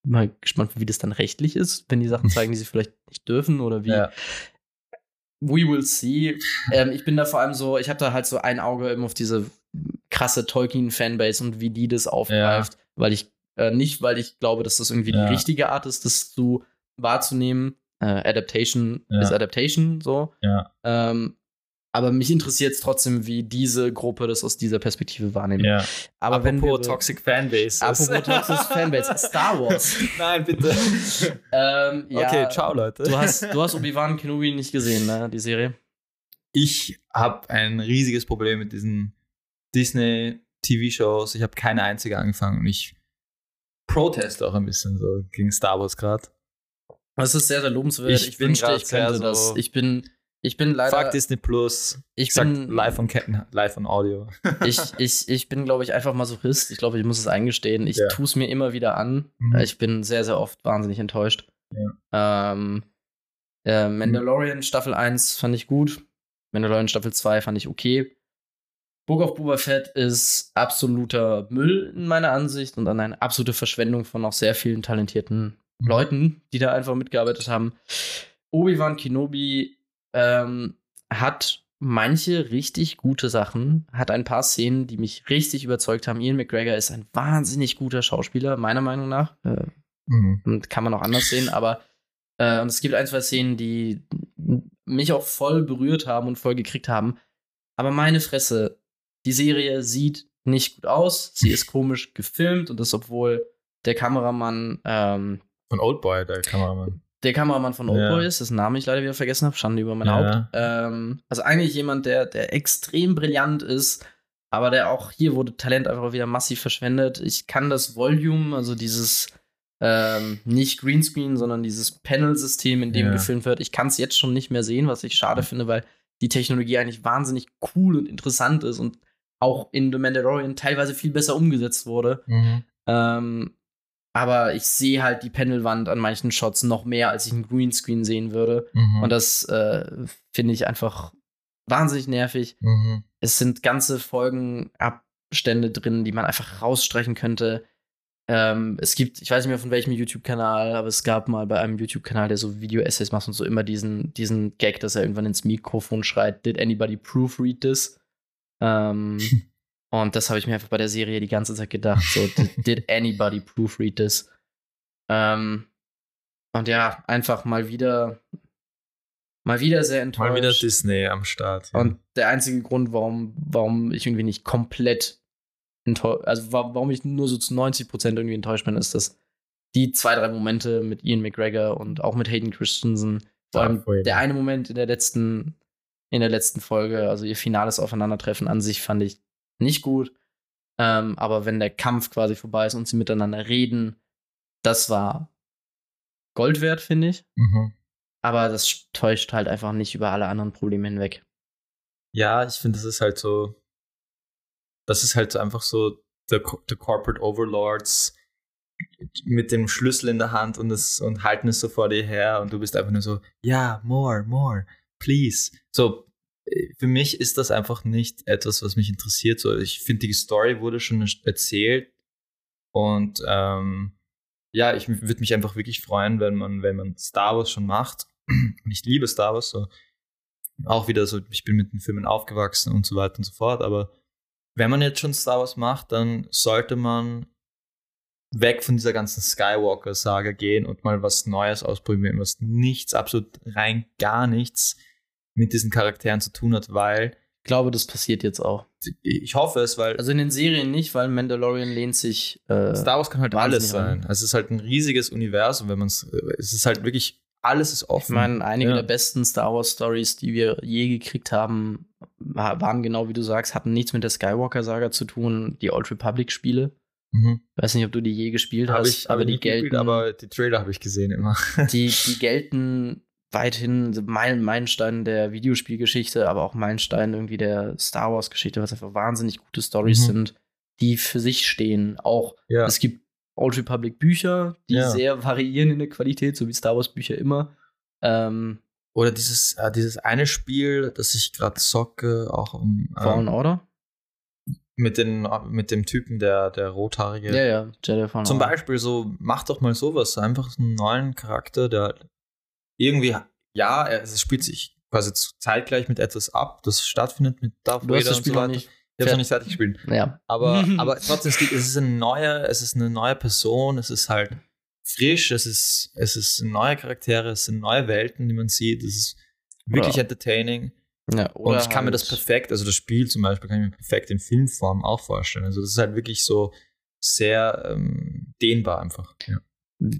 Speaker 1: mal gespannt bin, wie das dann rechtlich ist, wenn die Sachen zeigen, die sie vielleicht nicht dürfen oder wie.
Speaker 2: Ja.
Speaker 1: We will see. Ähm, ich bin da vor allem so, ich habe da halt so ein Auge eben auf diese krasse Tolkien-Fanbase und wie die das aufgreift, weil ich äh, nicht, weil ich glaube, dass das irgendwie
Speaker 2: Ja.
Speaker 1: die richtige Art ist, das zu wahrzunehmen. Äh, Adaptation
Speaker 2: Ja.
Speaker 1: ist Adaptation, so.
Speaker 2: Ja.
Speaker 1: Ähm, aber mich interessiert es trotzdem, wie diese Gruppe das aus dieser Perspektive wahrnimmt.
Speaker 2: ja.
Speaker 1: Aber wenn wir,
Speaker 2: Toxic Fanbase.
Speaker 1: apropos Toxic Fanbase, Star Wars.
Speaker 2: Nein, bitte.
Speaker 1: ähm, ja,
Speaker 2: Okay, ciao, Leute.
Speaker 1: Du hast, du hast Obi-Wan Kenobi nicht gesehen, ne, die Serie?
Speaker 2: ich habe ein riesiges Problem mit diesen Disney-TV-Shows. Ich habe keine einzige angefangen und ich proteste auch ein bisschen so gegen Star Wars gerade.
Speaker 1: Das ist sehr, sehr lobenswert.
Speaker 2: Ich
Speaker 1: Ich, wünschte, ich könnte
Speaker 2: sehr
Speaker 1: das.
Speaker 2: so-
Speaker 1: Ich bin, ich bin leider.
Speaker 2: Fuck Disney Plus.
Speaker 1: ich bin,
Speaker 2: live on, Ketten, live on Audio.
Speaker 1: ich, ich, ich bin, glaube ich, einfach Masochist. Ich glaube, ich muss es eingestehen. Ich
Speaker 2: Ja.
Speaker 1: tue es mir immer wieder an.
Speaker 2: Mhm.
Speaker 1: Ich bin sehr, sehr oft wahnsinnig enttäuscht. Ähm, äh, Mandalorian Staffel 1 fand ich gut. Mandalorian Staffel 2 fand ich okay. Book of Boba Fett ist absoluter Müll in meiner Ansicht und dann eine absolute Verschwendung von auch sehr vielen talentierten
Speaker 2: Mhm.
Speaker 1: Leuten, die da einfach mitgearbeitet haben. Obi-Wan Kenobi ähm, hat manche richtig gute Sachen, hat ein paar Szenen, die mich richtig überzeugt haben. Ian McGregor ist ein wahnsinnig guter Schauspieler, meiner Meinung nach. Äh,
Speaker 2: Mhm.
Speaker 1: kann man auch anders sehen, aber äh, und es gibt ein, zwei Szenen, die mich auch voll berührt haben und voll gekriegt haben. Aber meine Fresse, die Serie sieht nicht gut aus. Sie ist komisch gefilmt und das, obwohl der Kameramann, ähm,
Speaker 2: Von Oldboy, der Kameramann.
Speaker 1: Der Kameramann von
Speaker 2: Ja.
Speaker 1: Oldboy ist, dessen Namen ich leider wieder vergessen habe, Schande über mein
Speaker 2: Ja.
Speaker 1: Haupt. Ähm, also eigentlich jemand, der, der extrem brillant ist, aber der auch hier wurde Talent einfach wieder massiv verschwendet. Ich kann das Volume, also dieses ähm, nicht Greenscreen, sondern dieses Panel-System, in dem
Speaker 2: Ja.
Speaker 1: gefilmt wird, ich kann es jetzt schon nicht mehr sehen, was ich schade finde, weil die Technologie eigentlich wahnsinnig cool und interessant ist und auch in The Mandalorian teilweise viel besser umgesetzt wurde.
Speaker 2: Mhm.
Speaker 1: Ähm, aber ich sehe halt die Panelwand an manchen Shots noch mehr, als ich einen Greenscreen sehen würde.
Speaker 2: Mhm.
Speaker 1: Und das äh, finde ich einfach wahnsinnig nervig.
Speaker 2: Mhm.
Speaker 1: Es sind ganze Folgenabstände drin, die man einfach rausstreichen könnte. Ähm, es gibt, ich weiß nicht mehr von welchem YouTube-Kanal, aber es gab mal bei einem YouTube-Kanal, der so Video-Essays macht und so immer diesen, diesen Gag, dass er irgendwann ins Mikrofon schreit, did anybody proofread this? Ähm, und das habe ich mir einfach bei der Serie die ganze Zeit gedacht, so, did, anybody proofread this? Ähm, und ja, einfach mal wieder, mal wieder sehr enttäuscht.
Speaker 2: Mal wieder Disney am Start.
Speaker 1: Und der einzige Grund, warum, warum ich irgendwie nicht komplett enttäuscht, also wa- warum ich nur so zu 90% irgendwie enttäuscht bin, ist, dass die zwei, drei Momente mit Ian McGregor und auch mit Hayden Christensen, vor allem
Speaker 2: voll.
Speaker 1: der eine Moment in der letzten, in der letzten Folge, also ihr finales Aufeinandertreffen an sich fand ich nicht gut. Ähm, aber wenn der Kampf quasi vorbei ist und sie miteinander reden, das war Gold wert, finde ich.
Speaker 2: Mhm.
Speaker 1: Aber das täuscht halt einfach nicht über alle anderen Probleme hinweg.
Speaker 2: Ja, ich finde, das ist halt so. Das ist halt so einfach so der, der Corporate Overlords mit dem Schlüssel in der Hand und, das, und halten es so vor dir her und du bist einfach nur so, ja, more, more, please. So, für mich ist das einfach nicht etwas, was mich interessiert. So, ich finde, die Story wurde schon erzählt Und ähm, ja, ich würde mich einfach wirklich freuen, wenn man, wenn man Star Wars schon macht. Und ich liebe Star Wars, so auch wieder so, ich bin mit den Filmen aufgewachsen und so weiter und so fort, aber wenn man jetzt schon Star Wars macht, dann sollte man weg von dieser ganzen Skywalker-Saga gehen und mal was Neues ausprobieren, was nichts, absolut rein gar nichts mit diesen Charakteren zu tun hat, weil.
Speaker 1: Ich glaube, das passiert jetzt auch.
Speaker 2: Ich hoffe es, weil.
Speaker 1: Also in den Serien nicht, weil Mandalorian lehnt sich.
Speaker 2: Äh, Star Wars kann halt alles sein. Also es ist halt ein riesiges Universum, wenn man es. Es ist halt wirklich. Alles ist offen.
Speaker 1: Ich meine, einige ja. der besten Star Wars Stories, die wir je gekriegt haben, waren genau wie du sagst, hatten nichts mit der Skywalker-Saga zu tun. Die Old Republic-Spiele. Mhm. Weiß nicht, ob du die je gespielt hab hast,
Speaker 2: ich, aber die gelten. Gespielt, aber die Trailer habe ich gesehen immer.
Speaker 1: die, die gelten weithin Meilenstein der Videospielgeschichte, aber auch Meilenstein irgendwie der Star Wars-Geschichte, was einfach wahnsinnig gute Stories mhm. sind, die für sich stehen. Auch ja. es gibt Old Republic Bücher, die ja. sehr variieren in der Qualität, so wie Star Wars Bücher immer. Ähm,
Speaker 2: Oder dieses, äh, dieses eine Spiel, das ich gerade zocke, auch um.
Speaker 1: Ähm, Fallen Order?
Speaker 2: Mit, den, mit dem Typen, der, der rothaarige.
Speaker 1: Ja, ja, Jedi
Speaker 2: Fallen Zum Beispiel so, mach doch mal sowas, einfach einen neuen Charakter, der irgendwie, ja, es spielt sich quasi zeitgleich mit etwas ab, das stattfindet mit
Speaker 1: Darth du Vader hast das Spiel und so weiter. Nicht
Speaker 2: ich habe noch nicht fertig gespielt.
Speaker 1: Ja.
Speaker 2: Aber, aber trotzdem, es, es ist eine neue, es ist eine neue Person, es ist halt frisch, es ist, es ist neue Charaktere, es sind neue Welten, die man sieht, es ist wirklich ja. entertaining. Ja, und ich kann halt mir das perfekt, also das Spiel zum Beispiel, kann ich mir perfekt in Filmform auch vorstellen. Also das ist halt wirklich so sehr ähm, dehnbar einfach. Ja,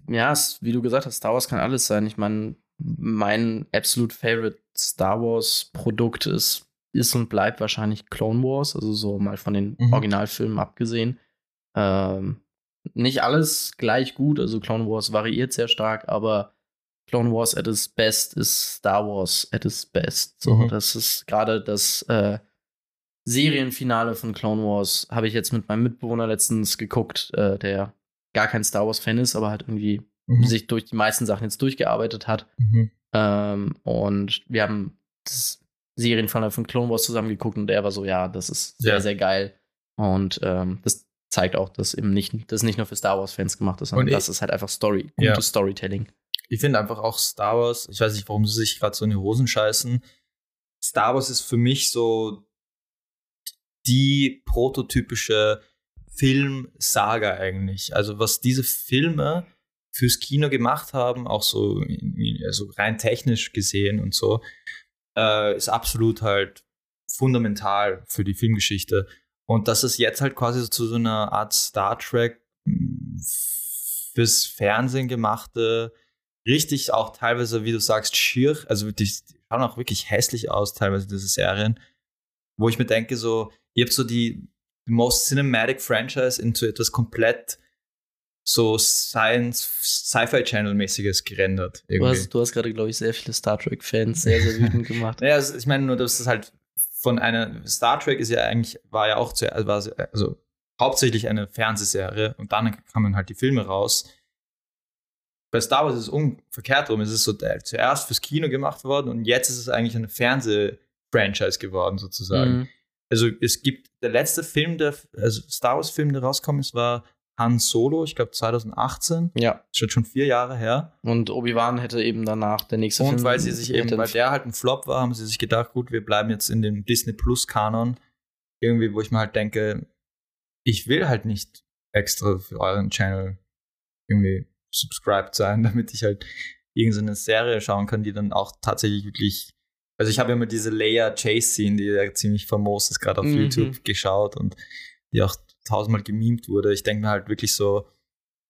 Speaker 1: ja es, wie du gesagt hast, Star Wars kann alles sein. Ich meine, mein absolute favorite Star Wars Produkt ist, ist und bleibt wahrscheinlich Clone Wars, also so mal von den mhm. Originalfilmen abgesehen. Ähm, nicht alles gleich gut, also Clone Wars variiert sehr stark, aber Clone Wars at its best ist Star Wars at its best. So, mhm. das ist gerade das äh, Serienfinale von Clone Wars, habe ich jetzt mit meinem Mitbewohner letztens geguckt, äh, der gar kein Star Wars-Fan ist, aber halt irgendwie mhm. sich durch die meisten Sachen jetzt durchgearbeitet hat. Mhm. Ähm, und wir haben das Serienfinale von Clone Wars zusammen geguckt und er war so, ja, das ist sehr, ja. sehr geil. Und ähm, das zeigt auch, dass eben nicht, das nicht nur für Star Wars-Fans gemacht ist, sondern und das ist halt einfach Story, gutes ja. Storytelling.
Speaker 2: Ich finde einfach auch Star Wars, ich weiß nicht, warum sie sich gerade so in die Hosen scheißen. Star Wars ist für mich so die prototypische Filmsaga eigentlich. Also was diese Filme fürs Kino gemacht haben, auch so also rein technisch gesehen und so, äh, ist absolut halt fundamental für die Filmgeschichte. Und dass es jetzt halt quasi so zu so einer Art Star Trek hm, fürs Fernsehen gemachte, richtig auch teilweise, wie du sagst, schier, also die schauen auch wirklich hässlich aus, teilweise diese Serien, wo ich mir denke, so, ihr habt so die most cinematic Franchise into etwas komplett so Science, Sci-Fi Channel-mäßiges gerendert.
Speaker 1: Irgendwie. Du hast, du hast gerade, glaube ich, sehr viele Star Trek-Fans sehr, sehr wütend gemacht.
Speaker 2: naja, also ich meine nur, dass es halt von einer Star Trek ist ja eigentlich, war ja auch zuerst, war also hauptsächlich eine Fernsehserie und dann kamen halt die Filme raus. Bei Star Wars ist es umverkehrt rum. Es ist so zuerst fürs Kino gemacht worden und jetzt ist es eigentlich eine Fernseh-Franchise geworden, sozusagen. Mhm. Also es gibt der letzte Film, der, also Star Wars-Film, der rausgekommen ist, war Han Solo, ich glaube 2018.
Speaker 1: Ja.
Speaker 2: Das ist schon vier Jahre her.
Speaker 1: Und Obi-Wan hätte eben danach der nächste
Speaker 2: Und Film weil sie sich eben, weil der halt ein Flop war, haben sie sich gedacht, gut, wir bleiben jetzt in dem Disney Plus Kanon. Irgendwie, wo ich mir halt denke, ich will halt nicht extra für euren Channel irgendwie subscribed sein, damit ich halt irgendeine Serie schauen kann, die dann auch tatsächlich wirklich. Also ich habe immer diese Leia Chase Scene, die ja ziemlich famos ist, gerade auf mhm. YouTube geschaut und die auch tausendmal gemimt wurde. Ich denke mir halt wirklich so,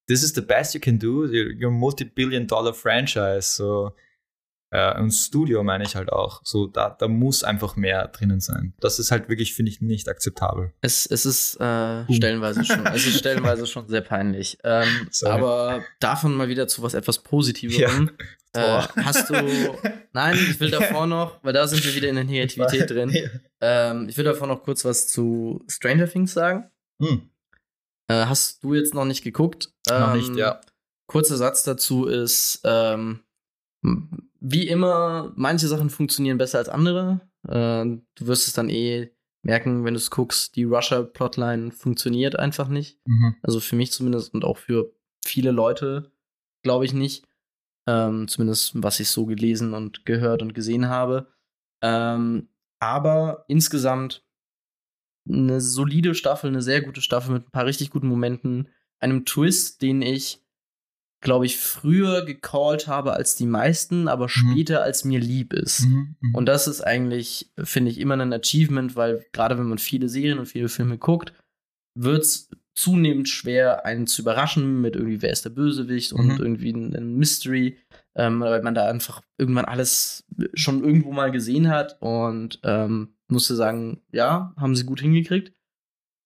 Speaker 2: this is the best you can do, your multi-billion dollar franchise. So, äh, und Studio meine ich halt auch. So, da, da muss einfach mehr drinnen sein. Das ist halt wirklich, finde ich, nicht akzeptabel.
Speaker 1: Es, es ist äh, stellenweise schon, es ist stellenweise schon sehr peinlich. Ähm, aber davon mal wieder zu was etwas Positiverem. Ja. Äh, hast du. Nein, ich will davor noch, weil da sind wir wieder in der Negativität drin. Ähm, ich will davor noch kurz was zu Stranger Things sagen. Hm. Äh, hast du jetzt noch nicht geguckt?
Speaker 2: Noch nicht, ähm, ja.
Speaker 1: Kurzer Satz dazu ist, ähm, wie immer, manche Sachen funktionieren besser als andere. Äh, du wirst es dann eh merken, wenn du es guckst, die Russia-Plotline funktioniert einfach nicht.
Speaker 2: Mhm.
Speaker 1: Also für mich zumindest und auch für viele Leute, glaube ich nicht. Ähm, zumindest was ich so gelesen und gehört und gesehen habe. Ähm, aber insgesamt eine solide Staffel, eine sehr gute Staffel mit ein paar richtig guten Momenten, einem Twist, den ich, glaube ich, früher gecallt habe als die meisten, aber später als mir lieb ist.
Speaker 2: Mhm. Mhm.
Speaker 1: Und das ist eigentlich, finde ich, immer ein Achievement, weil gerade wenn man viele Serien und viele Filme guckt, wird es zunehmend schwer, einen zu überraschen mit irgendwie, wer ist der Bösewicht und
Speaker 2: Mhm.
Speaker 1: irgendwie ein, ein Mystery, ähm, weil man da einfach irgendwann alles schon irgendwo mal gesehen hat und ähm, musste sagen, ja, haben sie gut hingekriegt.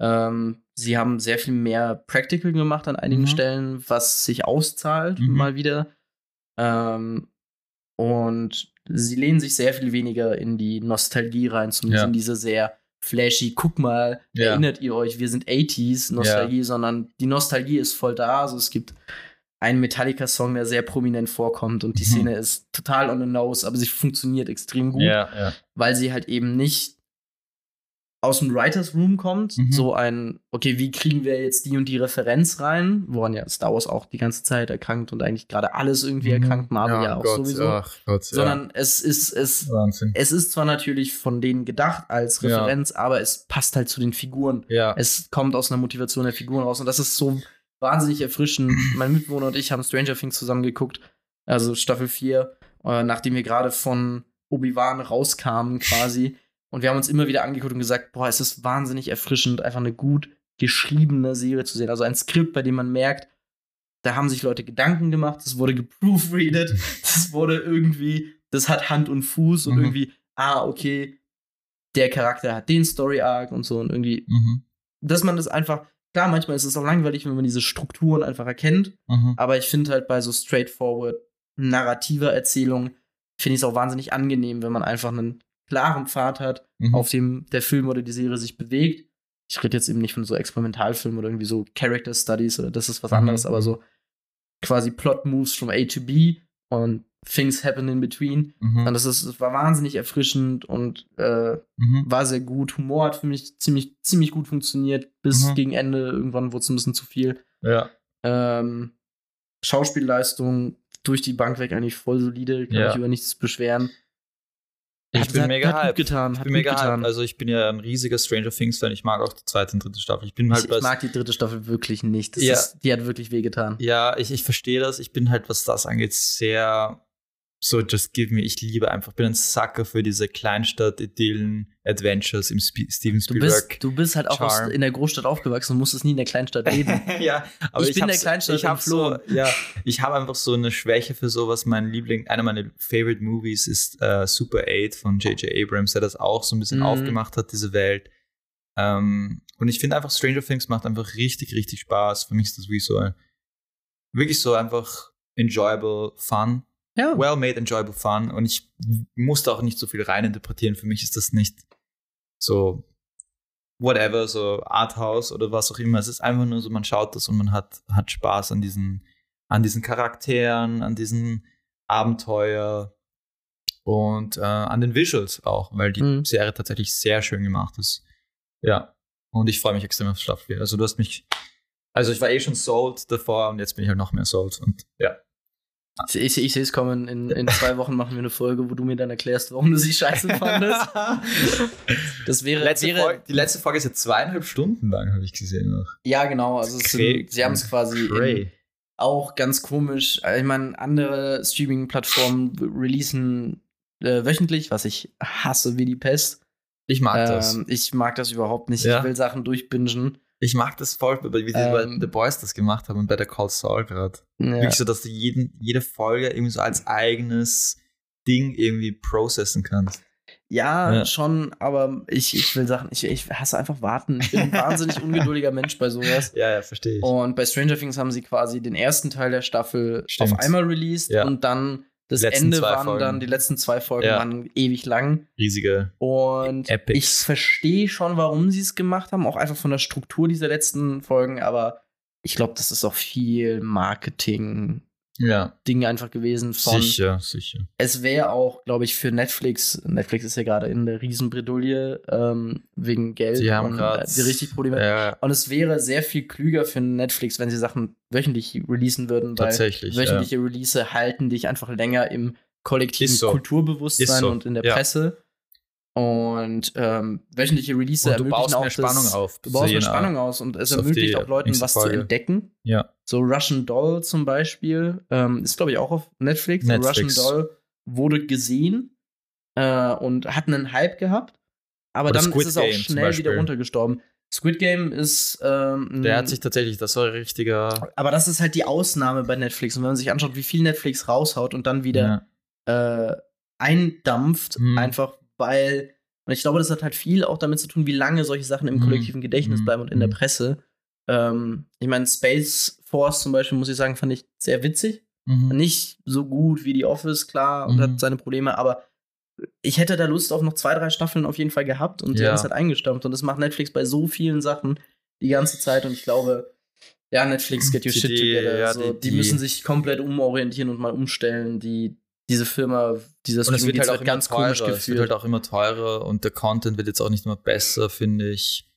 Speaker 1: Ähm, sie haben sehr viel mehr Practical gemacht an einigen
Speaker 2: Mhm.
Speaker 1: Stellen, was sich auszahlt,
Speaker 2: Mhm.
Speaker 1: mal wieder. Ähm, und sie lehnen sich sehr viel weniger in die Nostalgie rein, zumindest
Speaker 2: Ja.
Speaker 1: in diese sehr flashy, guck mal,
Speaker 2: Ja.
Speaker 1: erinnert ihr euch, wir sind 80s Nostalgie, sondern die Nostalgie ist voll da. Also es gibt einen Metallica-Song, der sehr prominent vorkommt und die
Speaker 2: Mhm.
Speaker 1: Szene ist total on the nose, aber sie funktioniert extrem gut,
Speaker 2: ja, ja.
Speaker 1: weil sie halt eben nicht aus dem Writers Room kommt,
Speaker 2: Mhm.
Speaker 1: so ein, okay, wie kriegen wir jetzt die und die Referenz rein, woran ja Star Wars auch die ganze Zeit erkrankt und eigentlich gerade alles irgendwie erkrankt, Marvel ja, auch
Speaker 2: Mhm. Gott,
Speaker 1: sowieso,
Speaker 2: Ach Gott,
Speaker 1: sondern es ist, es,
Speaker 2: ja. Wahnsinn.
Speaker 1: es ist zwar natürlich von denen gedacht als
Speaker 2: Ja.
Speaker 1: Referenz, aber es passt halt zu den Figuren.
Speaker 2: Ja.
Speaker 1: Es kommt aus einer Motivation der Figuren raus und das ist so wahnsinnig erfrischend. mein Mitbewohner und ich haben Stranger Things zusammen geguckt, also Staffel 4, äh, nachdem wir gerade von Obi-Wan rauskamen quasi. Und wir haben uns immer wieder angeguckt und gesagt, boah, es ist wahnsinnig erfrischend, einfach eine gut geschriebene Serie zu sehen. Also ein Skript, bei dem man merkt, da haben sich Leute Gedanken gemacht, es wurde geproofreadet, das wurde irgendwie, das hat Hand und Fuß und
Speaker 2: Mhm.
Speaker 1: irgendwie, ah, okay, der Charakter hat den Story-Arc und so und irgendwie,
Speaker 2: Mhm.
Speaker 1: dass man das einfach, klar, manchmal ist es auch langweilig, wenn man diese Strukturen einfach erkennt,
Speaker 2: Mhm.
Speaker 1: aber ich finde halt bei so straightforward narrativer Erzählung, finde ich es auch wahnsinnig angenehm, wenn man einfach einen klaren Pfad hat,
Speaker 2: Mhm.
Speaker 1: auf dem der Film oder die Serie sich bewegt. Ich rede jetzt eben nicht von so Experimentalfilmen oder irgendwie so Character Studies oder das ist was
Speaker 2: Mhm.
Speaker 1: anderes, aber so quasi Plot Moves from A to B und Things happen in between.
Speaker 2: Mhm.
Speaker 1: Und das, ist, das war wahnsinnig erfrischend und äh,
Speaker 2: Mhm.
Speaker 1: war sehr gut. Humor hat für mich ziemlich, ziemlich gut funktioniert. Bis
Speaker 2: Mhm.
Speaker 1: gegen Ende, irgendwann wurde es ein bisschen zu viel.
Speaker 2: Ja.
Speaker 1: Ähm, Schauspielleistung durch die Bank weg eigentlich voll solide, kann
Speaker 2: Ja.
Speaker 1: ich über nichts beschweren.
Speaker 2: Ich
Speaker 1: Hat-
Speaker 2: bin
Speaker 1: hat-
Speaker 2: mega
Speaker 1: hat gut
Speaker 2: hyped.
Speaker 1: getan,
Speaker 2: Ich
Speaker 1: hat
Speaker 2: bin
Speaker 1: gut
Speaker 2: mega
Speaker 1: getan.
Speaker 2: hyped. Also ich bin ja ein riesiger Stranger Things Fan. Ich mag auch die zweite und dritte Staffel. Ich bin halt
Speaker 1: ich, ich mag die dritte Staffel wirklich nicht. Das
Speaker 2: Ja.
Speaker 1: ist, die hat wirklich wehgetan.
Speaker 2: Ja, ich, ich verstehe das. Ich bin halt, was das angeht, sehr so just give me. Ich liebe einfach, bin ein Sucker für diese Kleinstadt-Idyllen, Adventures im Sp Steven
Speaker 1: Du
Speaker 2: Spielberg.
Speaker 1: bist, du bist halt auch aus, in der Großstadt aufgewachsen und musstest nie in der Kleinstadt leben.
Speaker 2: ja, aber
Speaker 1: Ich
Speaker 2: ich,
Speaker 1: bin der
Speaker 2: hab's-
Speaker 1: Kleinstadt
Speaker 2: ich so, ja, ich habe einfach so eine Schwäche für sowas. Mein Liebling, einer meiner Favorite Movies ist äh, Super 8 von J.J. Abrams, der das auch so ein bisschen
Speaker 1: Mhm.
Speaker 2: aufgemacht hat, diese Welt. Ähm, und ich finde einfach, Stranger Things macht einfach richtig, richtig Spaß. Für mich ist das wie so ein, wirklich so einfach enjoyable fun.
Speaker 1: Ja.
Speaker 2: Well made, enjoyable fun. Und ich musste auch nicht so viel reininterpretieren. Für mich ist das nicht so whatever, so Arthouse oder was auch immer. Es ist einfach nur so, man schaut das und man hat, hat Spaß an diesen, an diesen Charakteren, an diesen Abenteuer und äh, an den Visuals auch, weil die
Speaker 1: Mhm.
Speaker 2: Serie tatsächlich sehr schön gemacht ist. Ja. Und ich freue mich extrem auf Staffel 4. Also du hast mich, also ich war eh schon sold davor und jetzt bin ich halt noch mehr sold. Und ja.
Speaker 1: Ich, ich, ich sehe es kommen. In, in zwei Wochen machen wir eine Folge, wo du mir dann erklärst, warum du sie scheiße fandest. Das wäre,
Speaker 2: letzte
Speaker 1: wäre
Speaker 2: Folge, die letzte Folge ist jetzt zweieinhalb Stunden lang, habe ich gesehen noch.
Speaker 1: ja genau. Also sind, sie haben es quasi in, auch ganz komisch. Also Ich meine, andere Streaming-Plattformen releasen äh, wöchentlich, was ich hasse wie die Pest.
Speaker 2: Ich mag das.
Speaker 1: Ähm, ich mag das überhaupt nicht.
Speaker 2: Ja.
Speaker 1: Ich will Sachen durchbingen.
Speaker 2: Ich mag das voll, wie sie
Speaker 1: Ähm,
Speaker 2: bei The Boys das gemacht haben und bei der Call Saul gerade.
Speaker 1: Ja.
Speaker 2: Wirklich so, dass du jeden, jede Folge irgendwie so als eigenes Ding irgendwie processen kannst.
Speaker 1: Ja,
Speaker 2: Ja.
Speaker 1: schon, aber ich, ich will Sachen, ich, ich hasse einfach warten. Ich bin ein wahnsinnig ungeduldiger Mensch bei sowas.
Speaker 2: Ja, ja, verstehe ich.
Speaker 1: Und bei Stranger Things haben sie quasi den ersten Teil der Staffel
Speaker 2: Stimmt.
Speaker 1: auf einmal released
Speaker 2: Ja.
Speaker 1: und dann das
Speaker 2: letzten
Speaker 1: Ende waren
Speaker 2: Folgen.
Speaker 1: dann, die letzten zwei Folgen
Speaker 2: Ja.
Speaker 1: waren ewig lang.
Speaker 2: Riesige.
Speaker 1: Und
Speaker 2: Epics.
Speaker 1: ich verstehe schon, warum sie es gemacht haben, auch einfach von der Struktur dieser letzten Folgen, aber ich glaube, das ist auch viel Marketing
Speaker 2: Ja,
Speaker 1: Ding einfach gewesen von.
Speaker 2: sicher, sicher.
Speaker 1: Es wäre auch, glaube ich, für Netflix, Netflix ist ja gerade in der Riesenbredouille ähm, wegen Geld
Speaker 2: Die haben
Speaker 1: und
Speaker 2: grad-
Speaker 1: äh, die richtig Probleme.
Speaker 2: Ja,
Speaker 1: Und es wäre sehr viel klüger für Netflix, wenn sie Sachen wöchentlich releasen würden, weil
Speaker 2: tatsächlich. ja.
Speaker 1: wöchentliche Release halten dich einfach länger im kollektiven
Speaker 2: so.
Speaker 1: Kulturbewusstsein
Speaker 2: so.
Speaker 1: und in der
Speaker 2: Ja.
Speaker 1: Presse. Und ähm, wöchentliche Release
Speaker 2: Und du baust
Speaker 1: auch
Speaker 2: mehr Spannung
Speaker 1: das,
Speaker 2: auf.
Speaker 1: Du baust
Speaker 2: zu
Speaker 1: mehr Spannung aus und es ermöglicht auch Leuten was zu
Speaker 2: Folge.
Speaker 1: entdecken.
Speaker 2: Ja,
Speaker 1: So Russian Doll zum Beispiel ähm, ist, glaube ich, auch auf Netflix.
Speaker 2: Netflix.
Speaker 1: Russian Doll wurde gesehen äh, und hat einen Hype gehabt, aber
Speaker 2: Oder
Speaker 1: dann
Speaker 2: Squid
Speaker 1: ist es auch
Speaker 2: Game
Speaker 1: schnell wieder runtergestorben. Squid Game ist ähm,
Speaker 2: der hat sich tatsächlich, das war ein richtiger.
Speaker 1: aber das ist halt die Ausnahme bei Netflix. Und wenn man sich anschaut, wie viel Netflix raushaut und dann wieder äh, eindampft,
Speaker 2: Mhm.
Speaker 1: einfach weil, und ich glaube, das hat halt viel auch damit zu tun, wie lange solche Sachen im
Speaker 2: Mhm.
Speaker 1: kollektiven Gedächtnis
Speaker 2: Mhm.
Speaker 1: bleiben und in der
Speaker 2: Mhm.
Speaker 1: Presse. Ähm, ich meine, Space Force zum Beispiel, muss ich sagen, fand ich sehr witzig.
Speaker 2: Mhm.
Speaker 1: Nicht so gut wie die Office, klar, und
Speaker 2: Mhm.
Speaker 1: hat seine Probleme, aber ich hätte da Lust auf noch zwei, drei Staffeln auf jeden Fall gehabt und die
Speaker 2: Ja.
Speaker 1: haben es halt eingestampft. Und das macht Netflix bei so vielen Sachen die ganze Zeit. Und ich glaube, ja, Netflix, get your
Speaker 2: Die-
Speaker 1: shit together.
Speaker 2: ja,
Speaker 1: so,
Speaker 2: die-
Speaker 1: die,
Speaker 2: die-
Speaker 1: müssen sich komplett umorientieren und mal umstellen. Die, diese Firma, dieser
Speaker 2: Und es wird
Speaker 1: Streaming-Dienst
Speaker 2: halt auch
Speaker 1: ganz komisch
Speaker 2: teurer. Es wird halt auch immer teurer und der Content wird jetzt auch nicht immer besser, finde ich.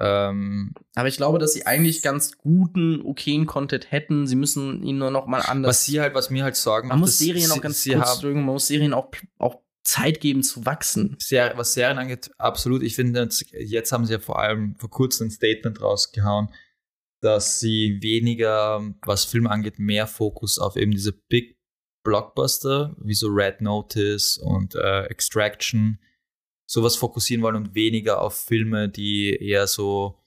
Speaker 2: Ähm,
Speaker 1: Aber ich glaube, dass sie eigentlich ganz guten, okayen Content hätten. Sie müssen ihn nur noch mal anders.
Speaker 2: was sie halt, was mir halt Sorgen
Speaker 1: man muss Serien auch ganz
Speaker 2: sie
Speaker 1: kurz
Speaker 2: haben
Speaker 1: drücken, man muss Serien auch, auch Zeit geben zu wachsen.
Speaker 2: Ser was Serien angeht, absolut. Ich finde, jetzt, jetzt haben sie ja vor allem vor kurzem ein Statement rausgehauen, dass sie weniger, was Filme angeht, mehr Fokus auf eben diese Big Blockbuster, wie so Red Notice und äh, Extraction, sowas fokussieren wollen und weniger auf Filme, die eher so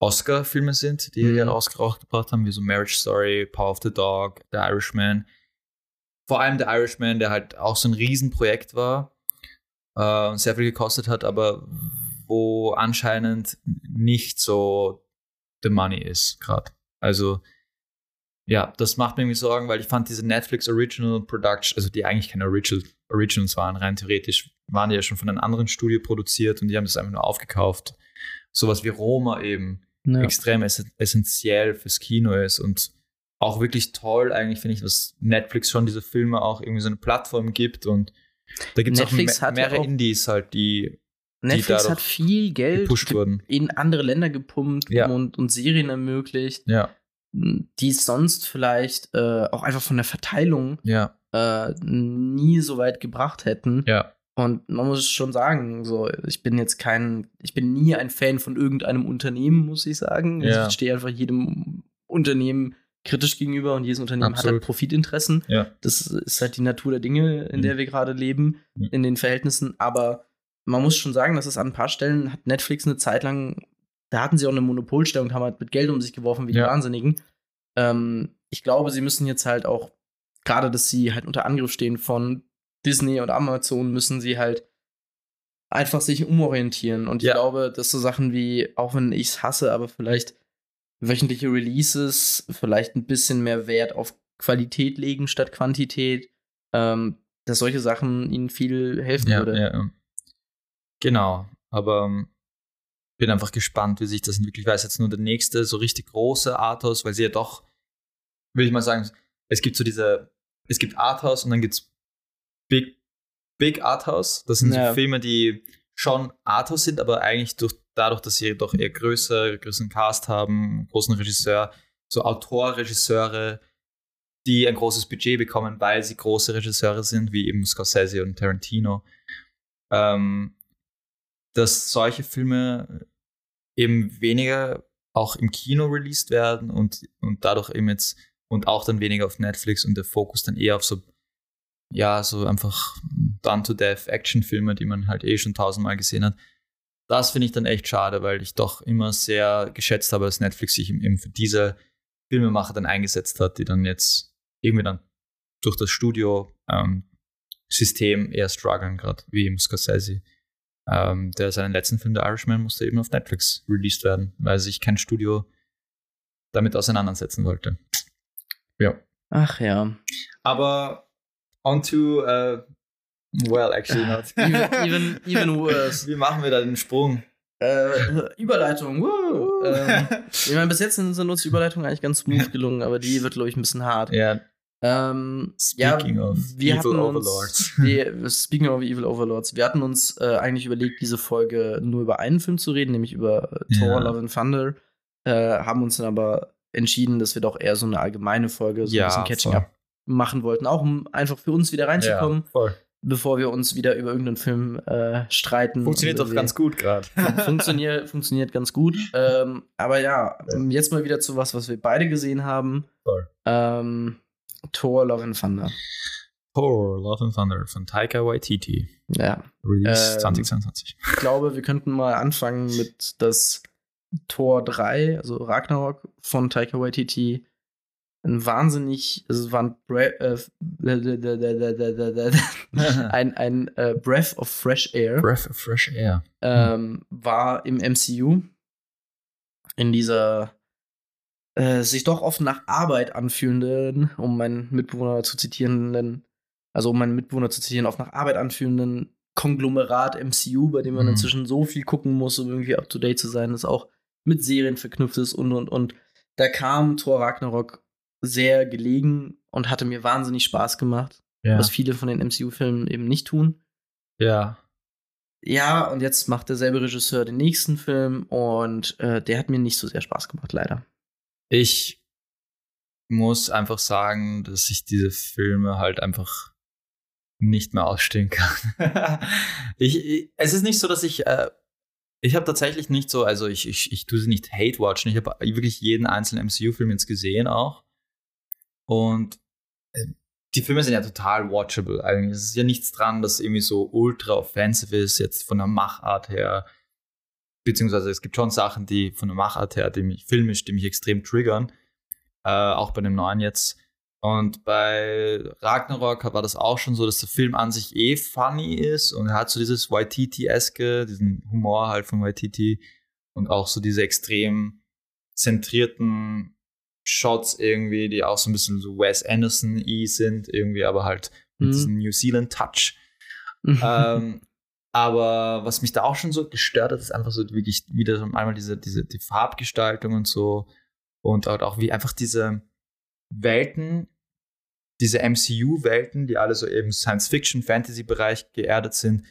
Speaker 2: Oscar-Filme sind, die
Speaker 1: Mhm.
Speaker 2: ja raus- rausgebracht haben, wie so Marriage Story, Power of the Dog, The Irishman. Vor allem The Irishman, der halt auch so ein Riesenprojekt war äh, und sehr viel gekostet hat, aber wo anscheinend nicht so the money ist gerade. Also ja, das macht mir irgendwie Sorgen, weil ich fand diese Netflix Original Production, also die eigentlich keine Original, Originals waren, rein theoretisch waren die ja schon von einem anderen Studio produziert und die haben das einfach nur aufgekauft. Sowas wie Roma eben
Speaker 1: Ja.
Speaker 2: extrem ess essentiell fürs Kino ist und auch wirklich toll eigentlich, finde ich, dass Netflix schon diese Filme auch irgendwie so eine Plattform gibt und da gibt es auch
Speaker 1: Netflix
Speaker 2: me mehrere
Speaker 1: auch-
Speaker 2: Indies halt, die
Speaker 1: Netflix hat viel Geld in andere Länder gepumpt
Speaker 2: Ja.
Speaker 1: und, und Serien ermöglicht,
Speaker 2: Ja,
Speaker 1: die es sonst vielleicht äh, auch einfach von der Verteilung
Speaker 2: ja,
Speaker 1: äh, nie so weit gebracht hätten.
Speaker 2: ja.
Speaker 1: Und man muss schon sagen, so, ich bin jetzt kein, ich bin nie ein Fan von irgendeinem Unternehmen, muss ich sagen. Also
Speaker 2: Ja.
Speaker 1: ich stehe einfach jedem Unternehmen kritisch gegenüber und jedes Unternehmen hat
Speaker 2: Absolut.
Speaker 1: halt Profitinteressen.
Speaker 2: Ja.
Speaker 1: Das ist halt die Natur der Dinge, in
Speaker 2: Mhm.
Speaker 1: der wir gerade leben,
Speaker 2: Mhm.
Speaker 1: in den Verhältnissen. Aber man muss schon sagen, dass es an ein paar Stellen hat Netflix eine Zeit lang, da hatten sie auch eine Monopolstellung, haben halt mit Geld um sich geworfen wie die
Speaker 2: Ja.
Speaker 1: Wahnsinnigen. Ähm, ich glaube, sie müssen jetzt halt auch, gerade dass sie halt unter Angriff stehen von Disney und Amazon, müssen sie halt einfach sich umorientieren. Und ich
Speaker 2: Ja.
Speaker 1: glaube, dass so Sachen wie, auch wenn ich es hasse, aber vielleicht wöchentliche Releases, vielleicht ein bisschen mehr Wert auf Qualität legen statt Quantität, ähm, dass solche Sachen ihnen viel helfen
Speaker 2: Ja,
Speaker 1: würde.
Speaker 2: ja. Genau, aber ähm, bin einfach gespannt, wie sich das entwickelt. Ich weiß jetzt nur der nächste, so richtig große Arthouse, weil sie ja doch, will ich mal sagen, es gibt so diese, es gibt Arthouse und dann gibt es Big, Big Arthouse. Das sind
Speaker 1: Ja.
Speaker 2: so Filme, die schon Arthouse sind, aber eigentlich durch, dadurch, dass sie doch eher größer, größeren Cast haben, großen Regisseur, so Autorregisseure, die ein großes Budget bekommen, weil sie große Regisseure sind, wie eben Scorsese und Tarantino. Ähm, dass solche Filme eben weniger auch im Kino released werden und, und dadurch eben jetzt und auch dann weniger auf Netflix und der Fokus dann eher auf so, ja, so einfach Done-to-Death-Action-Filme, die man halt eh schon tausendmal gesehen hat. Das finde ich dann echt schade, weil ich doch immer sehr geschätzt habe, dass Netflix sich eben für diese Filmemacher dann eingesetzt hat, die dann jetzt irgendwie dann durch das Studio-System eher strugglen, gerade wie im Scorsese. Ähm, der seinen letzten Film, The Irishman, musste eben auf Netflix released werden, weil sich kein Studio damit auseinandersetzen wollte. Ja.
Speaker 1: Ach ja.
Speaker 2: Aber on to, uh, well, actually not.
Speaker 1: Even, even, even worse.
Speaker 2: Wie machen wir da den Sprung?
Speaker 1: Äh, Überleitung. Woo. ähm, ich meine, bis jetzt sind, sind uns die Überleitungen eigentlich ganz smooth gelungen, aber die wird, glaube ich, ein bisschen hart.
Speaker 2: Ja,
Speaker 1: Ähm,
Speaker 2: Speaking
Speaker 1: ja,
Speaker 2: of
Speaker 1: wir
Speaker 2: evil
Speaker 1: hatten
Speaker 2: overlords.
Speaker 1: Uns, wir, speaking of Evil Overlords, wir hatten uns äh, eigentlich überlegt, diese Folge nur über einen Film zu reden, nämlich über äh, Thor,
Speaker 2: Ja.
Speaker 1: Love and Thunder. Äh, haben uns dann aber entschieden, dass wir doch eher so eine allgemeine Folge, so ein bisschen Catching
Speaker 2: voll.
Speaker 1: Up machen wollten, auch um einfach für uns wieder reinzukommen,
Speaker 2: Ja,
Speaker 1: bevor wir uns wieder über irgendeinen Film äh, streiten.
Speaker 2: Funktioniert
Speaker 1: Und
Speaker 2: doch ganz gut gerade.
Speaker 1: funktioniert, funktioniert ganz gut. Ähm, aber ja, jetzt mal wieder zu was, was wir beide gesehen haben.
Speaker 2: Voll.
Speaker 1: Ähm, Thor, Love and Thunder.
Speaker 2: Thor, Love and Thunder von Taika Waititi.
Speaker 1: Ja,
Speaker 2: Release
Speaker 1: Ähm,
Speaker 2: 2022.
Speaker 1: ich glaube, wir könnten mal anfangen mit das Tor 3, also Ragnarok von Taika Waititi. Ein wahnsinnig, es war ein, äh, ein, ein äh, Breath of Fresh Air.
Speaker 2: Breath of Fresh Air.
Speaker 1: ähm, war im MCU in dieser äh, sich doch oft nach Arbeit anfühlenden, um meinen Mitbewohner zu zitieren, also um meinen Mitbewohner zu zitieren, oft nach Arbeit anfühlenden Konglomerat MCU, bei dem man
Speaker 2: Mhm.
Speaker 1: inzwischen so viel gucken muss, um irgendwie up to date zu sein, das auch mit Serien verknüpft ist und und und. Da kam Thor Ragnarok sehr gelegen und hatte mir wahnsinnig Spaß gemacht,
Speaker 2: Ja.
Speaker 1: was viele von den MCU-Filmen eben nicht tun.
Speaker 2: ja.
Speaker 1: Ja, und jetzt macht derselbe Regisseur den nächsten Film und äh, der hat mir nicht so sehr Spaß gemacht, leider.
Speaker 2: Ich muss einfach sagen, dass ich diese Filme halt einfach nicht mehr ausstehen kann. ich, ich, es ist nicht so, dass ich, äh, ich habe tatsächlich nicht so, also ich, ich, ich tue sie nicht hate-watchen. Ich habe wirklich jeden einzelnen MCU-Film jetzt gesehen auch. Und äh, die Filme sind ja total watchable eigentlich. Es ist ja nichts dran, das irgendwie so ultra offensive ist, jetzt von der Machart her. Beziehungsweise es gibt schon Sachen, die von der Machart her, die mich filmisch, die mich extrem triggern. Äh, auch bei dem neuen jetzt. Und bei Ragnarok war das auch schon so, dass der Film an sich eh funny ist und er hat so dieses YTT-eske, diesen Humor halt von YTT und auch so diese extrem zentrierten Shots irgendwie, die auch so ein bisschen so Wes Anderson-y sind, irgendwie, aber halt mit
Speaker 1: Mhm.
Speaker 2: diesem New Zealand-Touch. ähm, aber was mich da auch schon so gestört hat, ist einfach so wirklich wieder einmal diese, diese die Farbgestaltung und so und halt auch wie einfach diese Welten, diese MCU-Welten, die alle so eben Science-Fiction, Fantasy-Bereich geerdet sind,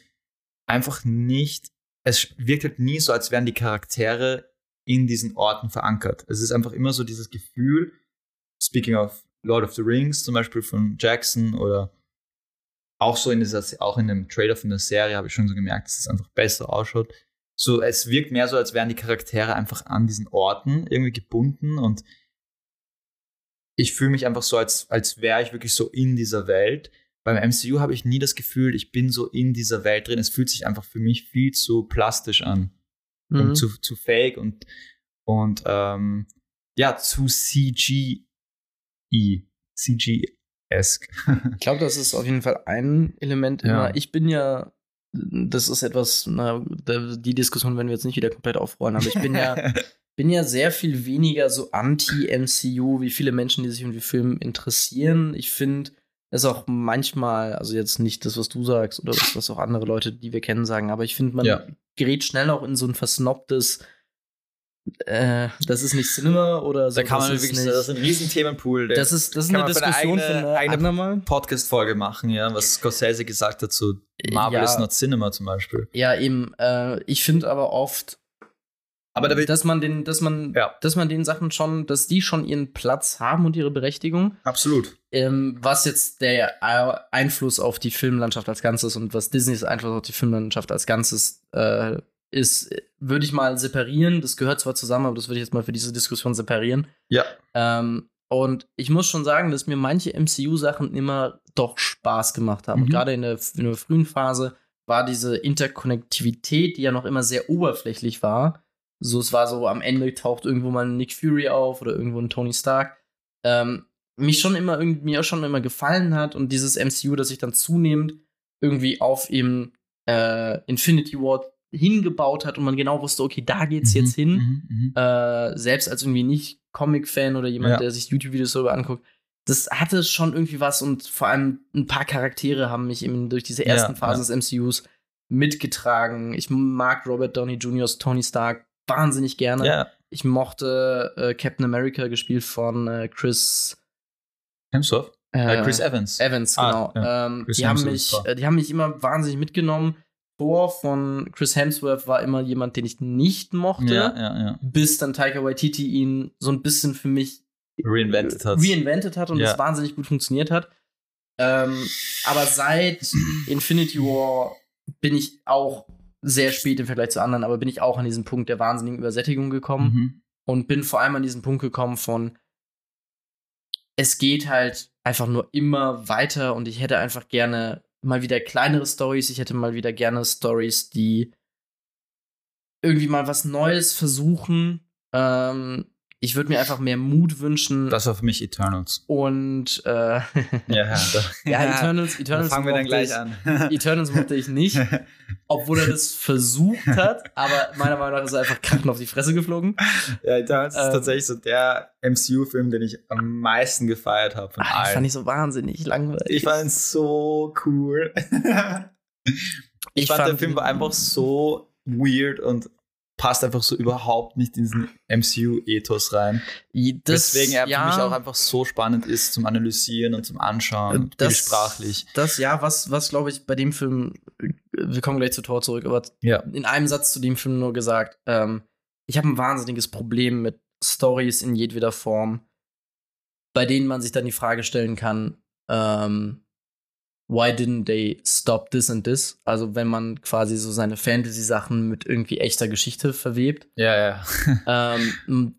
Speaker 2: einfach nicht, es wirkt halt nie so, als wären die Charaktere in diesen Orten verankert. Es ist einfach immer so dieses Gefühl, speaking of Lord of the Rings zum Beispiel von Jackson oder auch so in dieser, auch in dem Trailer von der Serie habe ich schon so gemerkt, dass es einfach besser ausschaut. So, es wirkt mehr so, als wären die Charaktere einfach an diesen Orten irgendwie gebunden und ich fühle mich einfach so, als, als wäre ich wirklich so in dieser Welt. Beim MCU habe ich nie das Gefühl, ich bin so in dieser Welt drin. Es fühlt sich einfach für mich viel zu plastisch an
Speaker 1: Mhm.
Speaker 2: und zu, zu fake und, und ähm, ja, zu CG-y. CG-esque.
Speaker 1: Ich glaube, das ist auf jeden Fall ein Element
Speaker 2: Ja.
Speaker 1: immer. Ich bin ja, das ist etwas, na, die Diskussion werden wir jetzt nicht wieder komplett aufrollen, aber ich bin ja, bin ja sehr viel weniger so anti-MCU wie viele Menschen, die sich um die Filme interessieren. Ich finde es auch manchmal, also jetzt nicht das, was du sagst oder das, was auch andere Leute, die wir kennen, sagen, aber ich finde, man
Speaker 2: Ja.
Speaker 1: gerät schnell auch in so ein versnobtes, äh, das ist nicht Cinema oder so.
Speaker 2: da kann man
Speaker 1: das ist
Speaker 2: wirklich,
Speaker 1: nicht,
Speaker 2: das ist ein Riesenthema Themenpool. der-
Speaker 1: das ist, das ist
Speaker 2: kann
Speaker 1: eine
Speaker 2: man für eine
Speaker 1: Diskussion
Speaker 2: eigene-
Speaker 1: für eine andermal.
Speaker 2: Podcast-Folge machen, ja, was Scorsese gesagt hat zu Marvel
Speaker 1: Ja.
Speaker 2: is not Cinema zum Beispiel.
Speaker 1: Ja, eben. Äh, ich finde aber oft,
Speaker 2: Aber da
Speaker 1: dass man den, dass man,
Speaker 2: Ja.
Speaker 1: dass man den Sachen schon, dass die schon ihren Platz haben und ihre Berechtigung.
Speaker 2: absolut.
Speaker 1: Ähm, was jetzt der äh, Einfluss auf die Filmlandschaft als Ganzes und was Disneys Einfluss auf die Filmlandschaft als Ganzes äh, ist, würde ich mal separieren. Das gehört zwar zusammen, aber das würde ich jetzt mal für diese Diskussion separieren.
Speaker 2: Ja.
Speaker 1: Ähm, und ich muss schon sagen, dass mir manche MCU-Sachen immer doch Spaß gemacht haben. Und
Speaker 2: Mhm.
Speaker 1: gerade in der, in der frühen Phase war diese Interkonnektivität, die ja noch immer sehr oberflächlich war. So, es war so, am Ende taucht irgendwo mal ein Nick Fury auf oder irgendwo ein Tony Stark. Ähm, mich schon immer irgendwie, mir schon immer gefallen hat und dieses MCU, das sich dann zunehmend irgendwie auf eben äh, Infinity War hingebaut hat und man genau wusste, okay, da geht's jetzt hin
Speaker 2: Mhm, mhm.
Speaker 1: äh, selbst als irgendwie nicht Comic-Fan oder jemand,
Speaker 2: Ja.
Speaker 1: der sich YouTube-Videos darüber anguckt, das hatte schon irgendwie was und vor allem ein paar Charaktere haben mich eben durch diese ersten
Speaker 2: Ja,
Speaker 1: Phasen des MCUs mitgetragen. Ich mag Robert Downey Jr.'s Tony Stark wahnsinnig gerne.
Speaker 2: Ja,
Speaker 1: Ich mochte äh, Captain America, gespielt von äh, Chris
Speaker 2: Hemsworth. Äh, Chris Evans.
Speaker 1: Evans, genau. Ah, ja. ähm, die, haben mich, äh, die haben mich immer wahnsinnig mitgenommen. Thor von Chris Hemsworth war immer jemand, den ich nicht mochte,
Speaker 2: ja, ja, ja.
Speaker 1: bis dann Taika Waititi ihn so ein bisschen für mich
Speaker 2: reinvented hat,
Speaker 1: reinvented hat und ja. das wahnsinnig gut funktioniert hat. Ähm, aber seit Infinity War bin ich auch sehr spät im Vergleich zu anderen, aber bin ich auch an diesen Punkt der wahnsinnigen Übersättigung gekommen mhm. und bin vor allem an diesen Punkt gekommen von es geht halt einfach nur immer weiter und ich hätte einfach gerne mal wieder kleinere Stories. Ich hätte mal wieder gerne Stories, die irgendwie mal was Neues versuchen. Ähm, ich würde mir einfach mehr Mut wünschen.
Speaker 2: Das war für mich Eternals.
Speaker 1: Und äh, ja,
Speaker 2: ja,
Speaker 1: ja, Eternals, Eternals
Speaker 2: da fangen wir dann gleich ich, an.
Speaker 1: Eternals mochte ich nicht, obwohl er das versucht hat, aber meiner Meinung nach ist er einfach krachen auf die Fresse geflogen.
Speaker 2: Ja, Eternals ähm, ist tatsächlich so der MCU-Film, den ich am meisten gefeiert habe von
Speaker 1: ach, allen. Fand ich so wahnsinnig langweilig.
Speaker 2: Ich fand ihn so cool. ich, ich fand, fand der Film war einfach so weird und passt einfach so überhaupt nicht in diesen MCU-Ethos rein. Das, Deswegen er ja, für mich auch einfach so spannend ist zum Analysieren und zum Anschauen, das, sprachlich.
Speaker 1: Das, ja, was, was glaube ich bei dem Film, wir kommen gleich zu Tor zurück, aber
Speaker 2: ja.
Speaker 1: in einem Satz zu dem Film nur gesagt, ähm, ich habe ein wahnsinniges Problem mit Stories in jedweder Form, bei denen man sich dann die Frage stellen kann, ähm, why didn't they stop this and this? Also wenn man quasi so seine Fantasy-Sachen mit irgendwie echter Geschichte verwebt.
Speaker 2: Ja, ja.
Speaker 1: ähm,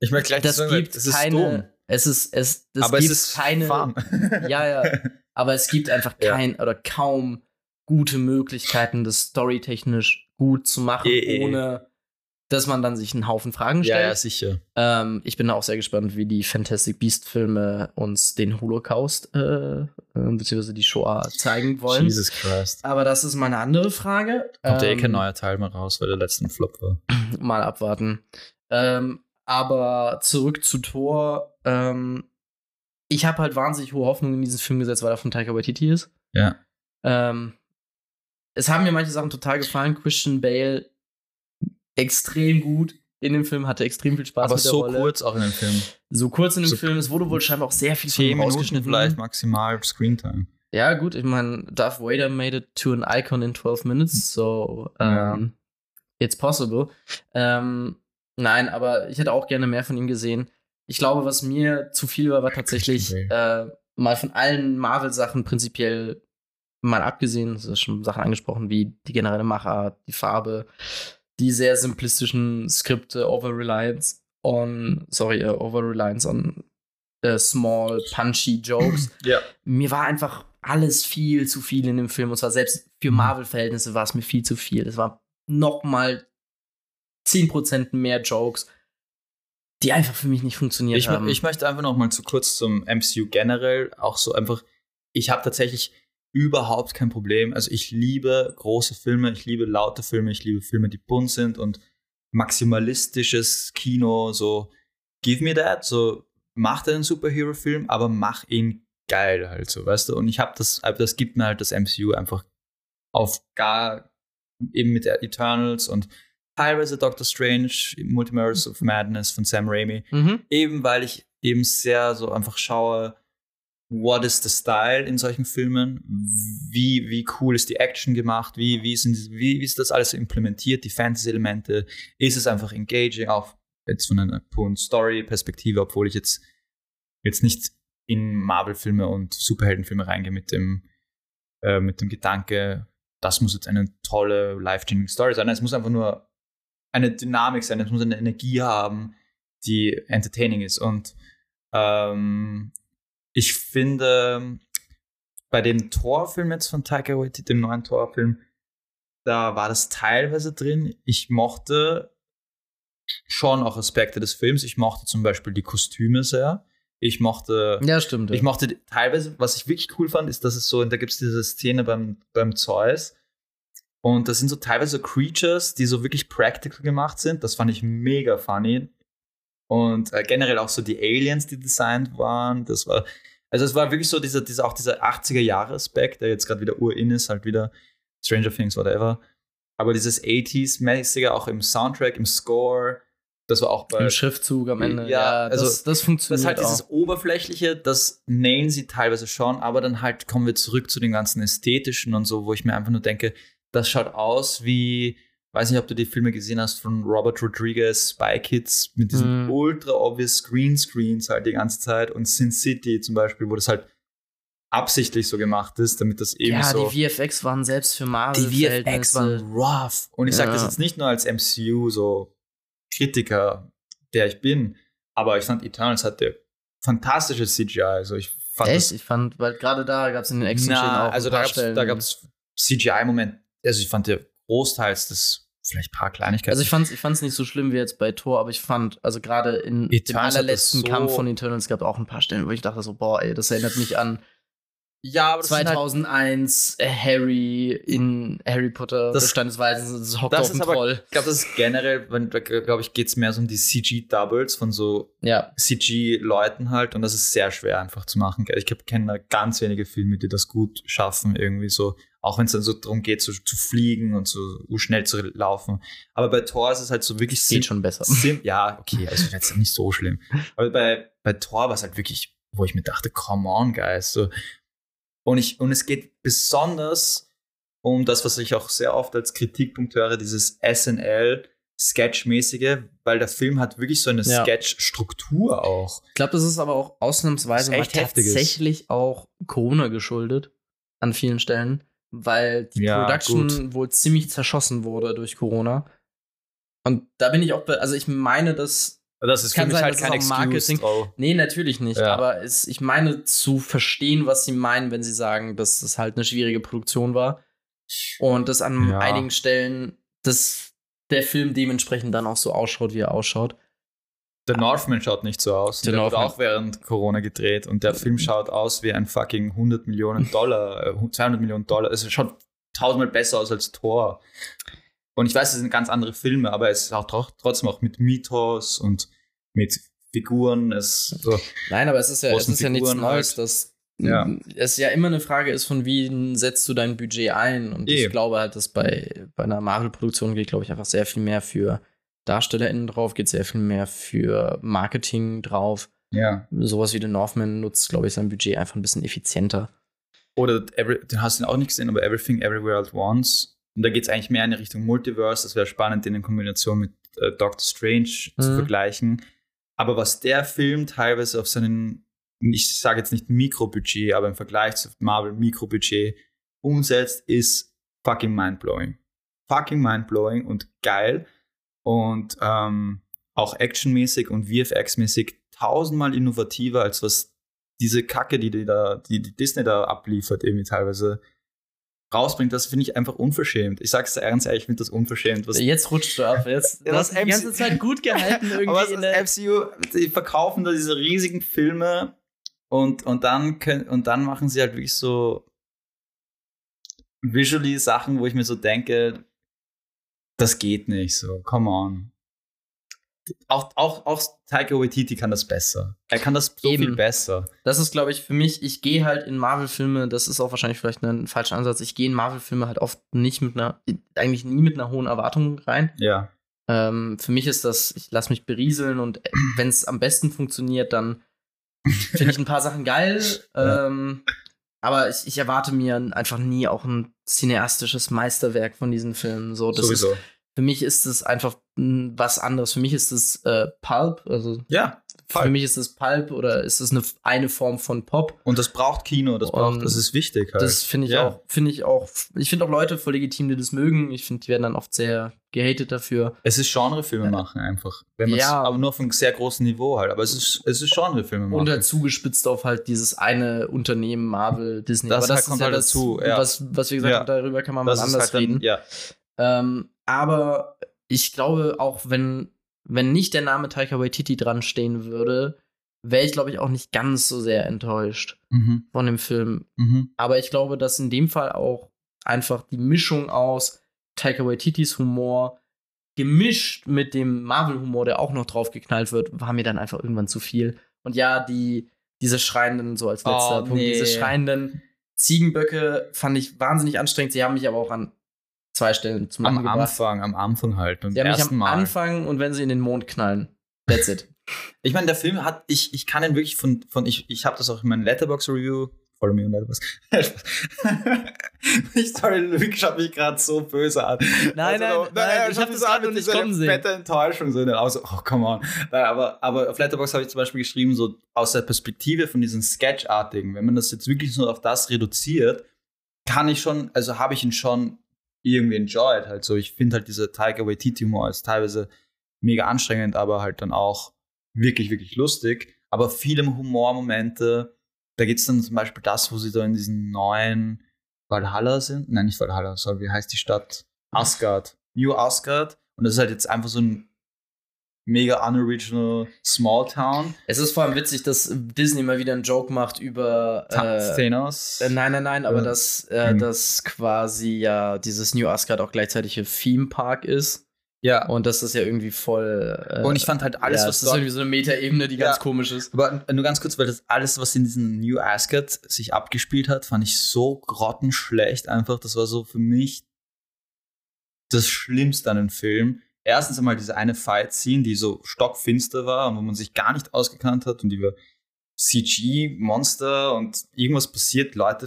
Speaker 2: ich möchte gleich
Speaker 1: das sagen, gibt das keine, ist dumm. Es ist, es, das
Speaker 2: aber
Speaker 1: gibt
Speaker 2: es ist
Speaker 1: keine.
Speaker 2: Farm.
Speaker 1: ja, ja. Aber es gibt einfach kein ja. oder kaum gute Möglichkeiten, das storytechnisch gut zu machen, e, e. ohne dass man dann sich einen Haufen Fragen stellt.
Speaker 2: Ja, ja, sicher.
Speaker 1: Ähm, ich bin auch sehr gespannt, wie die Fantastic Beast-Filme uns den Holocaust äh, äh, beziehungsweise die Shoah zeigen wollen.
Speaker 2: Jesus Christ.
Speaker 1: Aber das ist mal eine andere Frage.
Speaker 2: Kommt ähm, ja eh kein neuer Teil mehr raus, weil der letzte Flop war.
Speaker 1: Mal abwarten. Ähm, aber zurück zu Thor. Ähm, ich habe halt wahnsinnig hohe Hoffnungen in diesen Film gesetzt, weil er von Taika Waititi ist.
Speaker 2: Ja.
Speaker 1: Ähm, es haben mir manche Sachen total gefallen. Christian Bale extrem gut in dem Film, hatte extrem viel Spaß
Speaker 2: Aber
Speaker 1: mit der
Speaker 2: so
Speaker 1: Rolle.
Speaker 2: kurz auch in dem Film.
Speaker 1: So kurz in dem so Film, es wurde wohl scheinbar auch sehr viel
Speaker 2: von ihm rausgeschnitten. vielleicht maximal Screentime.
Speaker 1: Ja, gut, ich meine, Darth Vader made it to an icon in 12 minutes, so um, ja. Ähm, it's possible. Ähm, nein, aber ich hätte auch gerne mehr von ihm gesehen. Ich glaube, was mir zu viel war, war tatsächlich äh, mal von allen Marvel-Sachen prinzipiell mal abgesehen, das ist schon Sachen angesprochen, wie die generelle Machart, die Farbe, die sehr simplistischen Skripte, Over-Reliance on, sorry, uh, Over-Reliance on uh, small, punchy Jokes.
Speaker 2: ja.
Speaker 1: Mir war einfach alles viel zu viel in dem Film. Und zwar selbst für. Marvel-Verhältnisse war es mir viel zu viel. Es war noch mal 10% mehr Jokes, die einfach für mich nicht funktioniert
Speaker 2: ich,
Speaker 1: haben.
Speaker 2: Ich möchte einfach noch mal zu kurz zum MCU generell auch so einfach, ich habe tatsächlich überhaupt kein Problem. Also ich liebe große Filme, ich liebe laute Filme, ich liebe Filme, die bunt sind und maximalistisches Kino, so give me that, so mach einen Superhero-Film, aber mach ihn geil halt so, weißt du? Und ich habe das, das gibt mir halt das MCU einfach auf gar, eben mit Eternals und teilweise Doctor Strange, Multiverse of Madness von Sam Raimi,
Speaker 1: mhm.
Speaker 2: eben weil ich eben sehr so einfach schaue, what is the style in solchen Filmen? Wie, wie cool ist die Action gemacht? Wie, wie, sind, wie, wie ist das alles implementiert? Die Fantasy-Elemente? Ist es einfach engaging? Auch jetzt von einer puren Story-Perspektive, obwohl ich jetzt, jetzt nicht in Marvel-Filme und Superheldenfilme reingehe mit dem, äh, mit dem Gedanke, das muss jetzt eine tolle, life-changing Story sein. Es muss einfach nur eine Dynamik sein, es muss eine Energie haben, die entertaining ist. Und ähm, ich finde, bei dem Torfilm jetzt von Taika Waititi, dem neuen Torfilm, da war das teilweise drin. Ich mochte schon auch Aspekte des Films. Ich mochte zum Beispiel die Kostüme sehr. Ich mochte.
Speaker 1: Ja, stimmt. Ja.
Speaker 2: Ich mochte teilweise, was ich wirklich cool fand, ist, dass es so, da gibt es diese Szene beim, beim Zeus. Und das sind so teilweise Creatures, die so wirklich practical gemacht sind. Das fand ich mega funny. Und äh, generell auch so die Aliens, die designt waren. Das war, also es war wirklich so dieser, dieser auch dieser 80er-Jahre-Aspekt, der jetzt gerade wieder urin ist, halt wieder Stranger Things, whatever. Aber dieses 80s-mäßige auch im Soundtrack, im Score, Das war auch bei.
Speaker 1: Im Schriftzug am Ende.
Speaker 2: Ja, also
Speaker 1: das, das
Speaker 2: Das
Speaker 1: funktioniert
Speaker 2: ist halt
Speaker 1: auch.
Speaker 2: dieses Oberflächliche, das nailen sie teilweise schon, aber dann halt kommen wir zurück zu den ganzen Ästhetischen und so, wo ich mir einfach nur denke, das schaut aus wie, weiß nicht, ob du die Filme gesehen hast von Robert Rodriguez, Spy Kids, mit diesen
Speaker 1: Mhm.
Speaker 2: ultra obvious Greenscreens halt die ganze Zeit und Sin City zum Beispiel, wo das halt absichtlich so gemacht ist, damit das eben
Speaker 1: ja,
Speaker 2: so.
Speaker 1: die VFX waren selbst für Marvel.
Speaker 2: Die VFX waren rough. Und ich sage das
Speaker 1: Ja.
Speaker 2: jetzt nicht nur als MCU, so Kritiker, der ich bin, aber ich fand Eternals hatte fantastisches CGI. Also ich fand
Speaker 1: Echt? Ich fand, weil gerade da gab es in den Action-Szenen auch
Speaker 2: also da da gab's CGI-Moment. Also ich fand der großteils das vielleicht ein paar Kleinigkeiten.
Speaker 1: Also ich fand's, ich fand's nicht so schlimm wie jetzt bei Thor, aber ich fand, also gerade in dem
Speaker 2: Eternals hat
Speaker 1: allerletzten
Speaker 2: so-
Speaker 1: Kampf von Eternals gab auch ein paar Stellen, wo ich dachte so, boah, ey, das erinnert mich an
Speaker 2: ja, aber das sind halt
Speaker 1: 2001 äh, Harry in Harry Potter,
Speaker 2: Das-
Speaker 1: das Stein des Weisen, das hockt
Speaker 2: das
Speaker 1: auf
Speaker 2: ist
Speaker 1: dem
Speaker 2: aber-
Speaker 1: Troll.
Speaker 2: Ich glaube, das ist generell, glaube ich, geht es mehr so um die CG-Doubles von so
Speaker 1: Ja,
Speaker 2: CG-Leuten halt und das ist sehr schwer einfach zu machen. Ich kenne da ganz wenige Filme, die das gut schaffen, irgendwie so, auch wenn es dann so darum geht, so zu fliegen und so schnell zu laufen. Aber bei Thor ist es halt so wirklich
Speaker 1: geht schon besser.
Speaker 2: Sim ja, okay, also jetzt nicht so schlimm. Aber bei, bei Thor war es halt wirklich, wo ich mir dachte, come on, guys. So. Und, ich, und es geht besonders um das, was ich auch sehr oft als Kritikpunkt höre, dieses SNL. Sketch-mäßige, weil der Film hat wirklich so eine
Speaker 1: Ja.
Speaker 2: Sketch-Struktur auch.
Speaker 1: Ich glaube, das ist aber auch ausnahmsweise mal tatsächlich auch Corona geschuldet an vielen Stellen, weil die
Speaker 2: Ja,
Speaker 1: Production wohl ziemlich zerschossen wurde durch Corona. Und da bin ich auch, also ich meine, dass
Speaker 2: Das ist
Speaker 1: Kann
Speaker 2: für mich
Speaker 1: sein,
Speaker 2: halt kein Excuse.
Speaker 1: Marketing-
Speaker 2: drauf.
Speaker 1: Nee, natürlich nicht.
Speaker 2: Ja.
Speaker 1: Aber es, ich meine zu verstehen, was sie meinen, wenn sie sagen, dass es halt eine schwierige Produktion war. Und dass an
Speaker 2: Ja.
Speaker 1: einigen Stellen dass der Film dementsprechend dann auch so ausschaut, wie er ausschaut.
Speaker 2: Der Northman schaut nicht so aus.
Speaker 1: Der
Speaker 2: Der, wurde auch während Corona gedreht und der Film schaut aus wie ein fucking 100 Millionen Dollar, äh, 200 Millionen Dollar. Es schaut tausendmal besser aus als Thor. Und ich weiß, es sind ganz andere Filme, aber es ist auch tro- trotzdem auch mit Mythos und mit Figuren. Es so.
Speaker 1: Nein, aber es ist ja, es ist ja nichts
Speaker 2: Figuren
Speaker 1: Neues,
Speaker 2: halt.
Speaker 1: dass
Speaker 2: Ja.
Speaker 1: es ja immer eine Frage ist, von wie setzt du dein Budget ein. Und
Speaker 2: Eh.
Speaker 1: ich glaube halt, dass bei, bei einer Marvel-Produktion geht, glaube ich, einfach sehr viel mehr für DarstellerInnen drauf, geht sehr viel mehr für Marketing drauf.
Speaker 2: Ja.
Speaker 1: Sowas wie The Northman nutzt, glaube ich, sein Budget einfach ein bisschen effizienter.
Speaker 2: Oder every, den hast du auch nicht gesehen, aber Everything Everywhere at Once. Und da geht es eigentlich mehr in die Richtung Multiverse. Das wäre spannend, den in Kombination mit äh, Doctor Strange zu
Speaker 1: Mhm.
Speaker 2: vergleichen. Aber was der Film teilweise auf seinen, ich sage jetzt nicht Mikrobudget, aber im Vergleich zu Marvel Mikrobudget umsetzt, ist fucking mindblowing. Fucking mindblowing und geil. Und ähm, auch actionmäßig und VFX-mäßig tausendmal innovativer, als was diese Kacke, die, die, da, die, die Disney da abliefert, irgendwie teilweise rausbringt, das finde ich einfach unverschämt. Ich sag's dir ernst, ehrlich, ich finde das unverschämt. Was,
Speaker 1: Jetzt rutscht du ab. Jetzt, du
Speaker 2: das
Speaker 1: hast die ganze Zeit gut gehalten irgendwie.
Speaker 2: aber es
Speaker 1: in der,
Speaker 2: ist MCU, die verkaufen da diese riesigen Filme und, und, dann können, und dann machen sie halt wirklich so visually Sachen, wo ich mir so denke, das geht nicht so, come on. Auch, auch, auch Taika Waititi kann das besser. Er kann das so
Speaker 1: Eben.
Speaker 2: viel besser.
Speaker 1: das ist, glaube ich, für mich, ich gehe halt in Marvel-Filme, das ist auch wahrscheinlich vielleicht ein falscher Ansatz, ich gehe in Marvel-Filme halt oft nicht mit einer, eigentlich nie mit einer hohen Erwartung rein.
Speaker 2: Ja.
Speaker 1: Ähm, für mich ist das, ich lasse mich berieseln und wenn es am besten funktioniert, dann finde ich ein paar Sachen geil.
Speaker 2: Ja.
Speaker 1: Ähm, aber ich, ich erwarte mir einfach nie auch ein cineastisches Meisterwerk von diesen Filmen. So, das ist,
Speaker 2: Sowieso.
Speaker 1: für mich ist es einfach was anderes. Für mich ist es äh, Pulp, also
Speaker 2: Ja,
Speaker 1: für mich ist es Pulp oder ist es eine, eine Form von Pop.
Speaker 2: Und das braucht Kino, das braucht,
Speaker 1: Und
Speaker 2: das ist wichtig halt.
Speaker 1: Das finde ich
Speaker 2: Ja.
Speaker 1: auch, finde ich auch, ich finde auch Leute voll legitim, die das mögen. Ich finde, die werden dann oft sehr gehatet dafür.
Speaker 2: Es ist Genrefilme machen einfach. Wenn
Speaker 1: Ja.
Speaker 2: Aber nur auf einem sehr großen Niveau halt. Aber es ist, es ist Genrefilme machen.
Speaker 1: Und halt zugespitzt auf halt dieses eine Unternehmen, Marvel, Disney.
Speaker 2: Das
Speaker 1: Aber
Speaker 2: halt kommt halt
Speaker 1: das,
Speaker 2: dazu, ja.
Speaker 1: was, was wir gesagt
Speaker 2: Ja.
Speaker 1: haben, darüber kann man
Speaker 2: das
Speaker 1: mal anders
Speaker 2: halt dann,
Speaker 1: reden.
Speaker 2: Ja.
Speaker 1: Ähm, aber ich glaube, auch wenn, wenn nicht der Name Taika Waititi dran stehen würde, wäre ich, glaube ich, auch nicht ganz so sehr enttäuscht
Speaker 2: Mhm.
Speaker 1: von dem Film.
Speaker 2: Mhm.
Speaker 1: Aber ich glaube, dass in dem Fall auch einfach die Mischung aus Taika Waititis Humor gemischt mit dem Marvel-Humor, der auch noch draufgeknallt wird, war mir dann einfach irgendwann zu viel. Und ja, die, diese schreienden, so als letzter
Speaker 2: Oh,
Speaker 1: Punkt,
Speaker 2: nee.
Speaker 1: diese schreienden Ziegenböcke fand ich wahnsinnig anstrengend. Sie haben mich aber auch an zwei Stellen zum
Speaker 2: Am
Speaker 1: Lachen gebracht.
Speaker 2: Anfang, am Anfang halt, beim
Speaker 1: hat mich
Speaker 2: ersten
Speaker 1: am
Speaker 2: Mal.
Speaker 1: Anfang und wenn sie in den Mond knallen. That's it.
Speaker 2: Ich meine, der Film hat, ich, ich kann ihn wirklich von, von ich, ich habe das auch in meinem Letterbox-Review, follow me on Letterbox. ich, sorry, Luke schaut mich gerade so böse an.
Speaker 1: Nein,
Speaker 2: Also,
Speaker 1: nein, nein, ich
Speaker 2: schaut
Speaker 1: hab
Speaker 2: mich
Speaker 1: das noch nicht
Speaker 2: dieser
Speaker 1: kommen sehen.
Speaker 2: fette Enttäuschung so in den Augen. Oh, come on. Nein, aber, aber auf Letterbox habe ich zum Beispiel geschrieben, so aus der Perspektive von diesen Sketchartigen, wenn man das jetzt wirklich nur auf das reduziert, kann ich schon, also habe ich ihn schon irgendwie enjoyed. Halt so, ich finde halt diese Tiger Waititi Humor ist teilweise mega anstrengend, aber halt dann auch wirklich, wirklich lustig. Aber viele Humormomente, da gibt es dann zum Beispiel das, wo sie da in diesen neuen Valhalla sind. Nein, nicht Valhalla, sorry, wie heißt die Stadt? Asgard. New Asgard. Und das ist halt jetzt einfach so ein mega unoriginal Small Town.
Speaker 1: Es ist vor allem witzig, dass Disney mal wieder einen Joke macht über. Äh,
Speaker 2: Thanos.
Speaker 1: äh, nein, nein, nein, aber
Speaker 2: Äh,
Speaker 1: dass, äh,
Speaker 2: mhm.
Speaker 1: dass quasi ja dieses New Asgard auch gleichzeitig ein Theme Park ist.
Speaker 2: ja.
Speaker 1: Und dass das ja irgendwie voll. Äh,
Speaker 2: Und ich fand halt alles,
Speaker 1: ja,
Speaker 2: was
Speaker 1: das ist irgendwie so eine Metaebene, die
Speaker 2: Ja.
Speaker 1: ganz komisch ist.
Speaker 2: Aber nur ganz kurz, weil das alles, was in diesem New Asgard sich abgespielt hat, fand ich so grottenschlecht einfach. Das war so für mich das Schlimmste an dem Film. Erstens einmal diese eine Fight-Scene, die so stockfinster war und wo man sich gar nicht ausgekannt hat und über CG-Monster und irgendwas passiert, Leute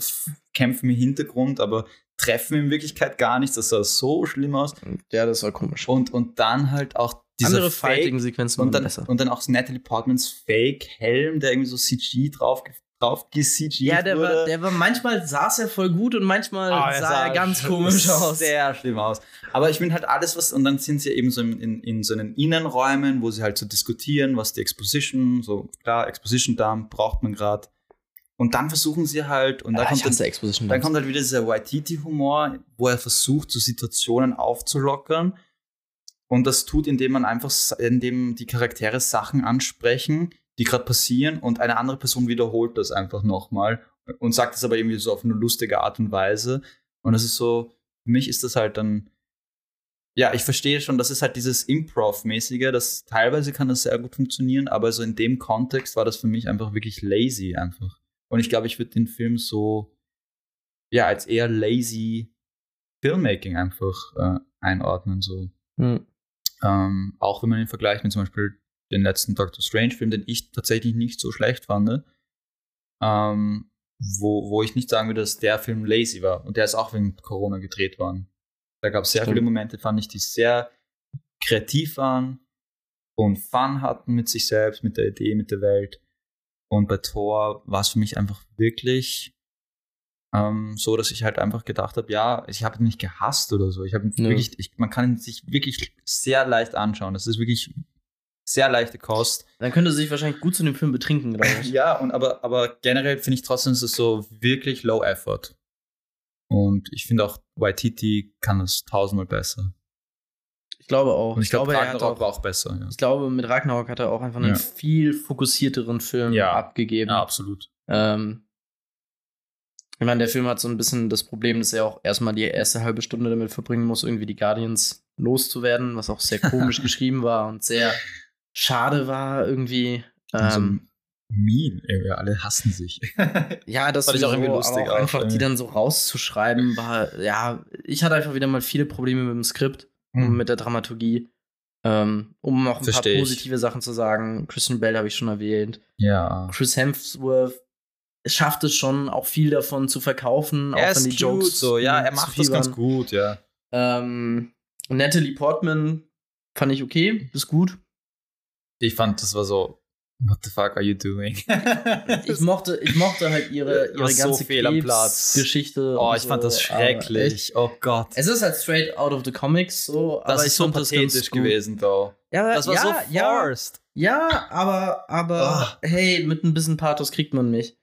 Speaker 2: kämpfen im Hintergrund, aber treffen in Wirklichkeit gar nichts. Das sah so schlimm aus.
Speaker 1: Ja, das war komisch.
Speaker 2: Und, und dann halt auch dieser
Speaker 1: Andere
Speaker 2: Fake-
Speaker 1: Fighting-Sequenzen
Speaker 2: und
Speaker 1: waren
Speaker 2: dann,
Speaker 1: besser.
Speaker 2: und dann auch Natalie Portmans Fake-Helm, der irgendwie so CG drauf, drauf CG
Speaker 1: Ja, der
Speaker 2: wurde.
Speaker 1: war, der war manchmal saß er voll gut und manchmal
Speaker 2: Ah, er
Speaker 1: sah er ganz komisch aus.
Speaker 2: Sehr schlimm aus. Aber ich finde halt alles, was, und dann sind sie eben so in, in, in so einen Innenräumen, wo sie halt so diskutieren, was die Exposition, so klar, Exposition Dump braucht man gerade. Und dann versuchen sie halt, und da
Speaker 1: Ah,
Speaker 2: kommt dann, dann kommt halt wieder dieser Waititi-Humor, wo er versucht, so Situationen aufzulockern. Und das tut, indem man einfach, indem die Charaktere Sachen ansprechen, die gerade passieren und eine andere Person wiederholt das einfach nochmal und sagt es aber irgendwie so auf eine lustige Art und Weise. Und das ist so, für mich ist das halt dann, ja, ich verstehe schon, das ist halt dieses Improv-mäßige, das teilweise kann das sehr gut funktionieren, aber so in dem Kontext war das für mich einfach wirklich lazy einfach. Und ich glaube, ich würde den Film so, ja, als eher lazy Filmmaking einfach äh, einordnen, so.
Speaker 1: Hm.
Speaker 2: Ähm, auch wenn man ihn vergleicht mit zum Beispiel den letzten Doctor Strange-Film, den ich tatsächlich nicht so schlecht fand, ähm, wo, wo ich nicht sagen würde, dass der Film lazy war. Und der ist auch wegen Corona gedreht worden. Da gab es sehr
Speaker 1: Stimmt.
Speaker 2: viele Momente, fand ich, die sehr kreativ waren und Fun hatten mit sich selbst, mit der Idee, mit der Welt. Und bei Thor war es für mich einfach wirklich ähm, so, dass ich halt einfach gedacht habe, ja, ich habe ihn nicht gehasst oder so. Ich habe
Speaker 1: Nö.
Speaker 2: wirklich, ich, man kann ihn sich wirklich sehr leicht anschauen. Das ist wirklich sehr leichte Kost.
Speaker 1: Dann könnte sie sich wahrscheinlich gut zu dem Film betrinken, glaube ich.
Speaker 2: Ja, und aber, aber generell finde ich trotzdem, es ist so wirklich low effort. Und ich finde auch Waititi kann es tausendmal besser.
Speaker 1: Ich glaube auch.
Speaker 2: Und ich, glaube,
Speaker 1: er hat
Speaker 2: Ragnarok
Speaker 1: auch,
Speaker 2: war auch besser. Ja,
Speaker 1: ich glaube, mit Ragnarok hat er auch einfach einen
Speaker 2: Ja.
Speaker 1: viel fokussierteren Film
Speaker 2: Ja.
Speaker 1: abgegeben.
Speaker 2: ja absolut.
Speaker 1: Ähm, ich meine, der Film hat so ein bisschen das Problem, dass er auch erstmal die erste halbe Stunde damit verbringen muss, irgendwie die Guardians loszuwerden, was auch sehr komisch geschrieben war und sehr schade war irgendwie.
Speaker 2: Also,
Speaker 1: Ähm,
Speaker 2: mean, ey, wir alle hassen sich.
Speaker 1: ja, das
Speaker 2: fand ich auch irgendwie lustig
Speaker 1: auch
Speaker 2: auch,
Speaker 1: einfach die
Speaker 2: irgendwie.
Speaker 1: dann so rauszuschreiben, war, ja, ich hatte einfach wieder mal viele Probleme mit dem Skript und
Speaker 2: Hm.
Speaker 1: mit der Dramaturgie. Ähm, um noch ein
Speaker 2: Versteh
Speaker 1: paar
Speaker 2: ich.
Speaker 1: positive Sachen zu sagen. Christian Bell habe ich schon erwähnt.
Speaker 2: ja.
Speaker 1: Chris Hemsworth schafft es schon, auch viel davon zu verkaufen,
Speaker 2: Er
Speaker 1: auch
Speaker 2: ist
Speaker 1: wenn die Jokes
Speaker 2: so, ja, er macht das ganz gut, ja.
Speaker 1: Ähm, Natalie Portman fand ich okay, ist gut.
Speaker 2: Ich fand, das war so, what the fuck are you doing?
Speaker 1: Ich mochte, ich mochte halt ihre, ihre
Speaker 2: so
Speaker 1: ganze
Speaker 2: fehl am Platz.
Speaker 1: Geschichte.
Speaker 2: oh, ich fand das schrecklich. Oh Gott.
Speaker 1: Es ist halt straight out of the comics so,
Speaker 2: das ist so pathetisch gewesen, though.
Speaker 1: Ja,
Speaker 2: Das war
Speaker 1: ja,
Speaker 2: so forced.
Speaker 1: ja, aber, aber
Speaker 2: Ah.
Speaker 1: hey, mit ein bisschen Pathos kriegt man mich.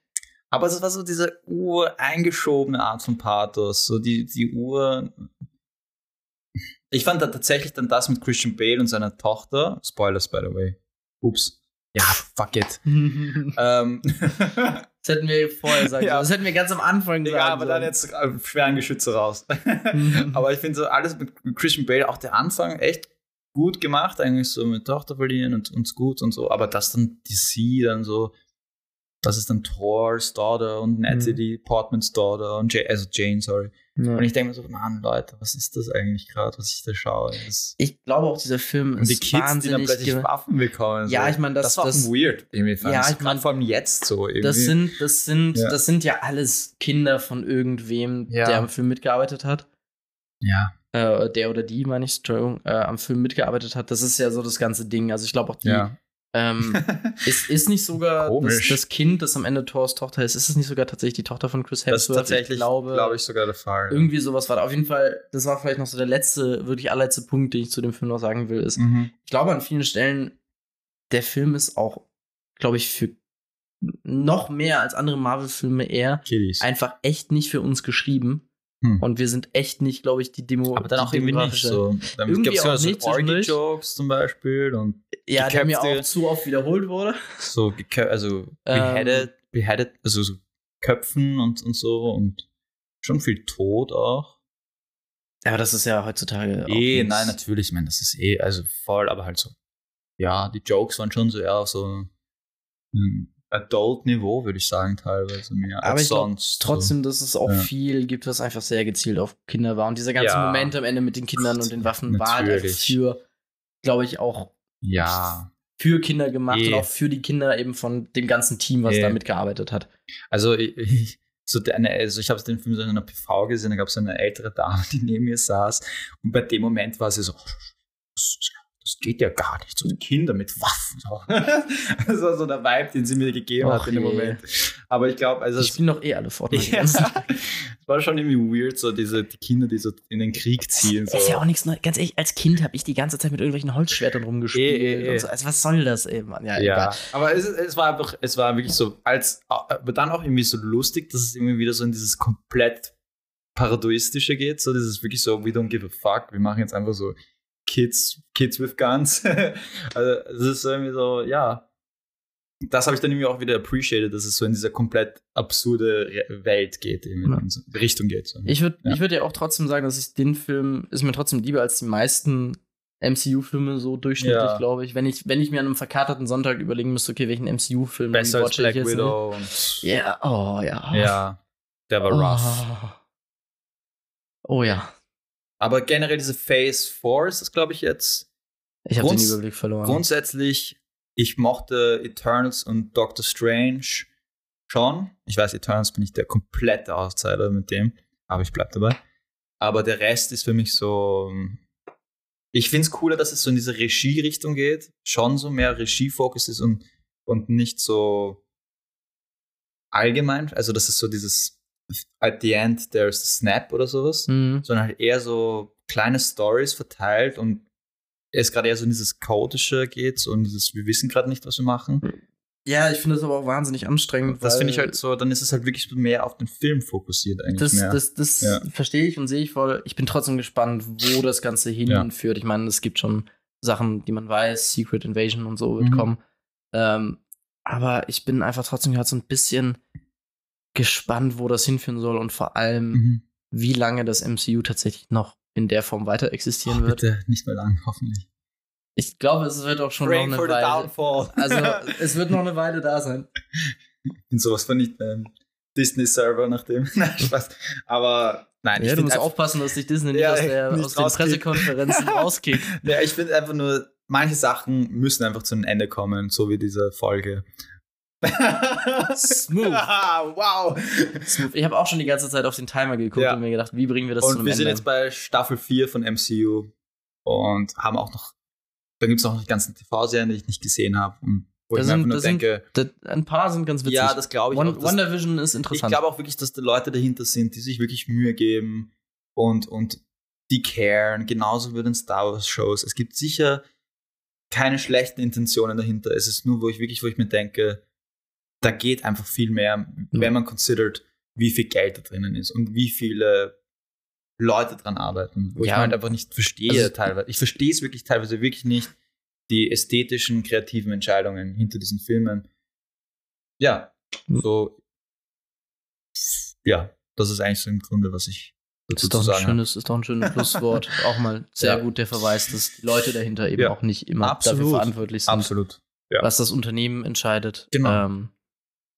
Speaker 2: Aber es war so diese ureingeschobene Art von Pathos. So die, die Ur. Ich fand da tatsächlich dann das mit Christian Bale und seiner Tochter. Spoilers, by the way. Ups. Ja, fuck it. ähm,
Speaker 1: Das hätten wir vorher sagen
Speaker 2: Ja.
Speaker 1: Das hätten wir ganz am Anfang sagen
Speaker 2: ja, aber dann jetzt äh, schweren Geschütze raus. aber ich finde so alles mit Christian Bale, auch der Anfang, echt gut gemacht, eigentlich so mit Tochter verlieren und uns gut und so. Aber dass dann die sie dann so, das ist dann Thors Daughter und Natalie Portmans Daughter und Jane, also Jane, sorry.
Speaker 1: Ja.
Speaker 2: Und ich denke mir so, Mann, Leute, was ist das eigentlich gerade, was ich da schaue? Das
Speaker 1: Ich glaube auch, dieser Film
Speaker 2: und die
Speaker 1: ist
Speaker 2: Kids, die dann
Speaker 1: wahnsinnig.
Speaker 2: plötzlich Waffen bekommen.
Speaker 1: Ja,
Speaker 2: so.
Speaker 1: ich meine, das-
Speaker 2: das war
Speaker 1: das-
Speaker 2: weird. Irgendwie fand
Speaker 1: Ja,
Speaker 2: ich
Speaker 1: ich
Speaker 2: gerade
Speaker 1: mein,
Speaker 2: vor allem jetzt so. Irgendwie.
Speaker 1: das sind, das sind,
Speaker 2: Ja.
Speaker 1: das sind ja alles Kinder von irgendwem,
Speaker 2: Ja.
Speaker 1: der am Film mitgearbeitet hat.
Speaker 2: ja,
Speaker 1: Äh, der oder die, meine ich, Entschuldigung, äh, am Film mitgearbeitet hat. Das ist ja so das ganze Ding. Also ich glaube auch die,
Speaker 2: ja.
Speaker 1: Ähm, ist, ist nicht sogar das, das Kind, das am Ende Thors Tochter ist, ist es nicht sogar tatsächlich die Tochter von Chris
Speaker 2: Das ist
Speaker 1: Hemsworth?
Speaker 2: tatsächlich,
Speaker 1: ich glaube,
Speaker 2: glaube ich, sogar der Fall.
Speaker 1: irgendwie sowas war da. Auf jeden Fall, das war vielleicht noch so der letzte, wirklich allerletzte Punkt, den ich zu dem Film noch sagen will, ist,
Speaker 2: Mhm.
Speaker 1: ich glaube an vielen Stellen, der Film ist auch, glaube ich, für noch mehr als andere Marvel-Filme eher
Speaker 2: Kiddies.
Speaker 1: einfach echt nicht für uns geschrieben.
Speaker 2: Hm.
Speaker 1: Und wir sind echt nicht, glaube ich, die Demo.
Speaker 2: Aber dann auch irgendwie nicht so. Dann
Speaker 1: Irgendwie
Speaker 2: gab es ja so. Orgy-Jokes zum Beispiel und
Speaker 1: Ja, der mir auch zu oft wiederholt wurde.
Speaker 2: so, also
Speaker 1: Ähm.
Speaker 2: beheaded, beheaded, also so Köpfen und, und so und schon viel Tod auch.
Speaker 1: Aber das ist ja heutzutage.
Speaker 2: Eh, nein, natürlich, ich meine, das ist eh, also voll, aber halt so. Ja, die Jokes waren schon so eher so ein Adult-Niveau, würde ich sagen, teilweise mehr
Speaker 1: Aber
Speaker 2: als
Speaker 1: glaub,
Speaker 2: sonst.
Speaker 1: Trotzdem, dass es auch
Speaker 2: Ja.
Speaker 1: viel gibt, was einfach sehr gezielt auf Kinder war. Und dieser ganze
Speaker 2: Ja.
Speaker 1: Moment am Ende mit den Kindern und den Waffen war halt
Speaker 2: Natürlich.
Speaker 1: für, glaube ich, auch.
Speaker 2: Ja,
Speaker 1: für Kinder gemacht
Speaker 2: Eh.
Speaker 1: und auch für die Kinder eben von dem ganzen Team, was
Speaker 2: Eh.
Speaker 1: da mitgearbeitet hat.
Speaker 2: also ich, ich, so der- eine, also ich habe den Film so in einer PV gesehen, da gab es eine ältere Dame, die neben mir saß und bei dem Moment war sie so, geht ja gar nicht, so die Kinder mit Waffen. So. Das war so der Vibe, den sie mir gegeben
Speaker 1: Och
Speaker 2: hat in dem. Moment. Aber ich glaube, also es,
Speaker 1: spielen doch eh alle Fortnite.
Speaker 2: ja, es war schon irgendwie weird, so diese die Kinder, die so in den Krieg ziehen. So.
Speaker 1: Ist ja auch nichts Neues. Ganz ehrlich, als Kind habe ich die ganze Zeit mit irgendwelchen Holzschwertern rumgespielt.
Speaker 2: Eh, eh.
Speaker 1: Und so. Also, was soll das, ey, Mann? Ja,
Speaker 2: Ja,
Speaker 1: egal.
Speaker 2: aber es, es war einfach, es war wirklich so, als, aber dann auch irgendwie so lustig, dass es irgendwie wieder so in dieses komplett Paradoistische geht, so dieses wirklich so, we don't give a fuck, wir machen jetzt einfach so Kids, Kids with Guns. also es ist irgendwie so, ja, das habe ich dann irgendwie auch wieder appreciated, dass es so in diese komplett absurde Welt geht, irgendwie
Speaker 1: Ja.
Speaker 2: in so Richtung geht. So.
Speaker 1: Ich würde
Speaker 2: Ja.
Speaker 1: ich würd ja auch trotzdem sagen, dass ich den Film ist mir trotzdem lieber als die meisten MCU-Filme so durchschnittlich,
Speaker 2: Ja.
Speaker 1: glaube ich. Wenn ich. wenn ich mir an einem verkaterten Sonntag überlegen müsste, okay, welchen MCU-Film
Speaker 2: Besser als Black? Widow
Speaker 1: Ja, oh ja.
Speaker 2: ja, der war rough.
Speaker 1: Oh, oh ja.
Speaker 2: Aber generell diese Phase 4 ist es, glaube ich, jetzt.
Speaker 1: Ich habe den Überblick verloren.
Speaker 2: Grundsätzlich, ich mochte Eternals und Doctor Strange schon. Ich weiß, Eternals bin ich der komplette Outsider mit dem, aber ich bleib dabei. Aber der Rest ist für mich so. Ich finde es cooler, dass es so in diese Regie-Richtung geht. Schon so mehr Regie-Fokus ist und, und nicht so allgemein. Also, dass es so dieses at the end there's a snap oder sowas
Speaker 1: Mhm.
Speaker 2: sondern halt eher so kleine Stories verteilt und es gerade eher so in dieses Chaotische geht so und dieses, wir wissen gerade nicht, was wir machen.
Speaker 1: Ja, ich finde das aber auch wahnsinnig anstrengend.
Speaker 2: Das finde ich halt so, dann ist es halt wirklich mehr auf den Film fokussiert eigentlich
Speaker 1: Das,
Speaker 2: mehr.
Speaker 1: das, das
Speaker 2: Ja.
Speaker 1: verstehe ich und sehe ich voll. Ich bin trotzdem gespannt, wo das Ganze hinführt. Ich meine, es gibt schon Sachen, die man weiß, Secret Invasion und so wird
Speaker 2: Mhm.
Speaker 1: kommen. Ähm, aber ich bin einfach trotzdem gerade so ein bisschen gespannt, wo das hinführen soll und vor allem,
Speaker 2: mhm.
Speaker 1: wie lange das MCU tatsächlich noch in der Form weiter existieren
Speaker 2: oh,
Speaker 1: wird.
Speaker 2: bitte nicht mehr lang, hoffentlich.
Speaker 1: Ich glaube, es wird auch schon
Speaker 2: Praying
Speaker 1: noch
Speaker 2: for
Speaker 1: eine
Speaker 2: the
Speaker 1: Weile.
Speaker 2: downfall.
Speaker 1: Also, es wird noch eine Weile da sein.
Speaker 2: in sowas von nicht ähm, Disney-Server nach dem. Nein, Spaß. Aber nein,
Speaker 1: Ja,
Speaker 2: ich
Speaker 1: du musst aufpassen, dass dich Disney nicht
Speaker 2: Ja,
Speaker 1: aus, der,
Speaker 2: nicht
Speaker 1: aus den. Pressekonferenzen rauskickt.
Speaker 2: ja, ich finde einfach nur, manche Sachen müssen einfach zu einem Ende kommen, so wie diese Folge.
Speaker 1: Smooth.
Speaker 2: wow.
Speaker 1: Smooth. Ich habe auch schon die ganze Zeit auf den Timer geguckt
Speaker 2: Ja.
Speaker 1: und mir gedacht, wie bringen wir das zu
Speaker 2: Und
Speaker 1: einem
Speaker 2: wir
Speaker 1: Ende?
Speaker 2: sind jetzt bei Staffel 4 von MCU und haben auch noch, da gibt es auch noch die ganzen TV-Serien, die ich nicht gesehen habe. Wo
Speaker 1: Da
Speaker 2: ich mir
Speaker 1: sind-
Speaker 2: einfach nur
Speaker 1: da sind
Speaker 2: denke,
Speaker 1: Da- ein paar sind ganz witzig.
Speaker 2: ja, das glaube ich
Speaker 1: One,
Speaker 2: auch.
Speaker 1: WandaVision ist
Speaker 2: ich
Speaker 1: interessant.
Speaker 2: glaube auch wirklich, dass da Leute dahinter sind, die sich wirklich Mühe geben und, und die caren, genauso wie bei den Star Wars Shows. Es gibt sicher keine schlechten Intentionen dahinter. Es ist nur, wo ich wirklich, wo ich mir denke, da geht einfach viel mehr, wenn man considert, wie viel Geld da drinnen ist und wie viele Leute dran arbeiten. Wo ich
Speaker 1: Ja,
Speaker 2: mir halt einfach nicht verstehe
Speaker 1: also-
Speaker 2: teilweise. Ich verstehe es wirklich teilweise wirklich nicht, die ästhetischen, kreativen Entscheidungen hinter diesen Filmen. Ja,
Speaker 1: Hm.
Speaker 2: so ja, das ist eigentlich so im Grunde, was ich dazu
Speaker 1: ist
Speaker 2: zu
Speaker 1: doch, ein
Speaker 2: sagen habe.
Speaker 1: schönes, ist doch ein schönes Schlusswort. auch mal sehr
Speaker 2: Ja.
Speaker 1: gut der Verweis, dass die Leute dahinter eben
Speaker 2: Ja.
Speaker 1: auch nicht immer
Speaker 2: Absolut.
Speaker 1: dafür verantwortlich sind,
Speaker 2: Absolut. ja.
Speaker 1: was das Unternehmen entscheidet.
Speaker 2: Genau.
Speaker 1: Ähm,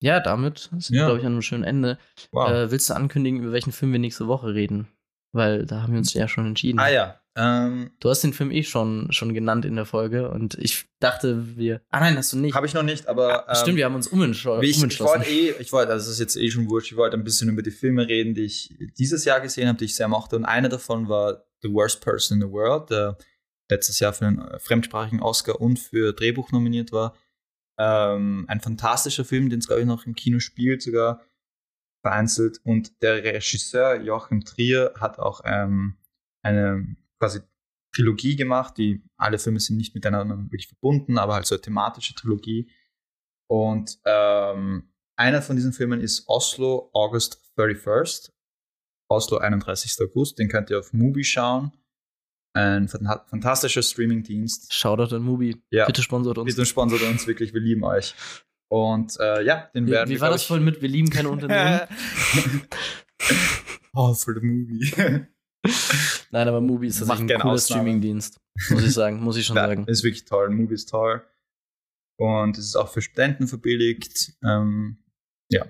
Speaker 1: ja, damit sind wir,
Speaker 2: Ja.
Speaker 1: glaube ich, an einem schönen Ende.
Speaker 2: Wow.
Speaker 1: Äh, willst du ankündigen, über welchen Film wir nächste Woche reden? Weil da haben wir uns ja schon entschieden.
Speaker 2: ah ja. Ähm,
Speaker 1: Du hast den Film eh schon, schon genannt in der Folge und ich dachte, wir. Ah nein, hast du nicht.
Speaker 2: Habe ich noch nicht, aber.
Speaker 1: Ah, Stimmt,
Speaker 2: ähm,
Speaker 1: wir haben uns umentsch-
Speaker 2: Wie ich, ich
Speaker 1: umentschlossen.
Speaker 2: wollte eh, ich wollte, also das ist jetzt eh schon wurscht, ich wollte ein bisschen über die Filme reden, die ich dieses Jahr gesehen habe, die ich sehr mochte. Und einer davon war The Worst Person in the World, der letztes Jahr für den äh, fremdsprachigen Oscar und für Drehbuch nominiert war. Ähm, ein fantastischer Film, den es, glaube ich, noch im Kino spielt, sogar vereinzelt. Und der Regisseur Joachim Trier hat auch ähm, eine quasi Trilogie gemacht, die alle Filme sind nicht miteinander wirklich verbunden, aber halt so eine thematische Trilogie. Und ähm, einer von diesen Filmen ist Oslo August 31st. Oslo 31. August. Den könnt ihr auf Mubi schauen. Ein fan- fantastischer Streamingdienst.
Speaker 1: Shoutout an Mubi.
Speaker 2: Ja.
Speaker 1: Bitte sponsort uns.
Speaker 2: Bitte sponsert uns wirklich, wir lieben euch. Und äh, ja, den
Speaker 1: Wie,
Speaker 2: werden
Speaker 1: wie
Speaker 2: wir,
Speaker 1: war
Speaker 2: glaub
Speaker 1: das voll mit Wir lieben keine Unternehmen?
Speaker 2: oh, for the movie.
Speaker 1: Nein, aber Mubi ist tatsächlich ein cooler. Streamingdienst. Muss ich sagen, muss ich schon
Speaker 2: Ja,
Speaker 1: sagen.
Speaker 2: ist wirklich toll. Movie ist toll. Und es ist auch für Studenten verbilligt. Ähm, ja,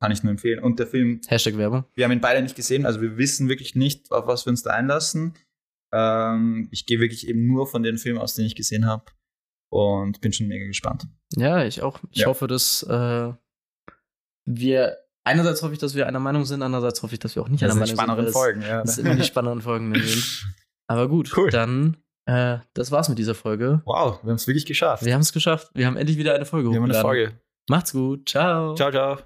Speaker 2: kann ich nur empfehlen. Und der Film,
Speaker 1: Hashtag Werbung.
Speaker 2: wir haben ihn beide nicht gesehen, also wir wissen wirklich nicht, auf was wir uns da einlassen. Ähm, ich gehe wirklich eben nur von den Filmen aus, den ich gesehen habe. Und bin schon mega gespannt.
Speaker 1: Ja, ich auch. Ich
Speaker 2: Ja.
Speaker 1: hoffe, dass äh, wir. Einerseits hoffe ich, dass wir einer Meinung sind, andererseits hoffe ich, dass wir auch nicht
Speaker 2: Das
Speaker 1: einer
Speaker 2: sind die
Speaker 1: Meinung sind.
Speaker 2: spannenderen
Speaker 1: weil
Speaker 2: Folgen, ja.
Speaker 1: Das, das immer die spannenden Folgen sind. Aber gut,
Speaker 2: Cool.
Speaker 1: dann, äh, das war's mit dieser Folge.
Speaker 2: Wow, wir haben es wirklich geschafft.
Speaker 1: Wir haben es geschafft. Wir haben endlich wieder eine Folge
Speaker 2: wir haben eine. Folge.
Speaker 1: Macht's gut. Ciao.
Speaker 2: Ciao, ciao.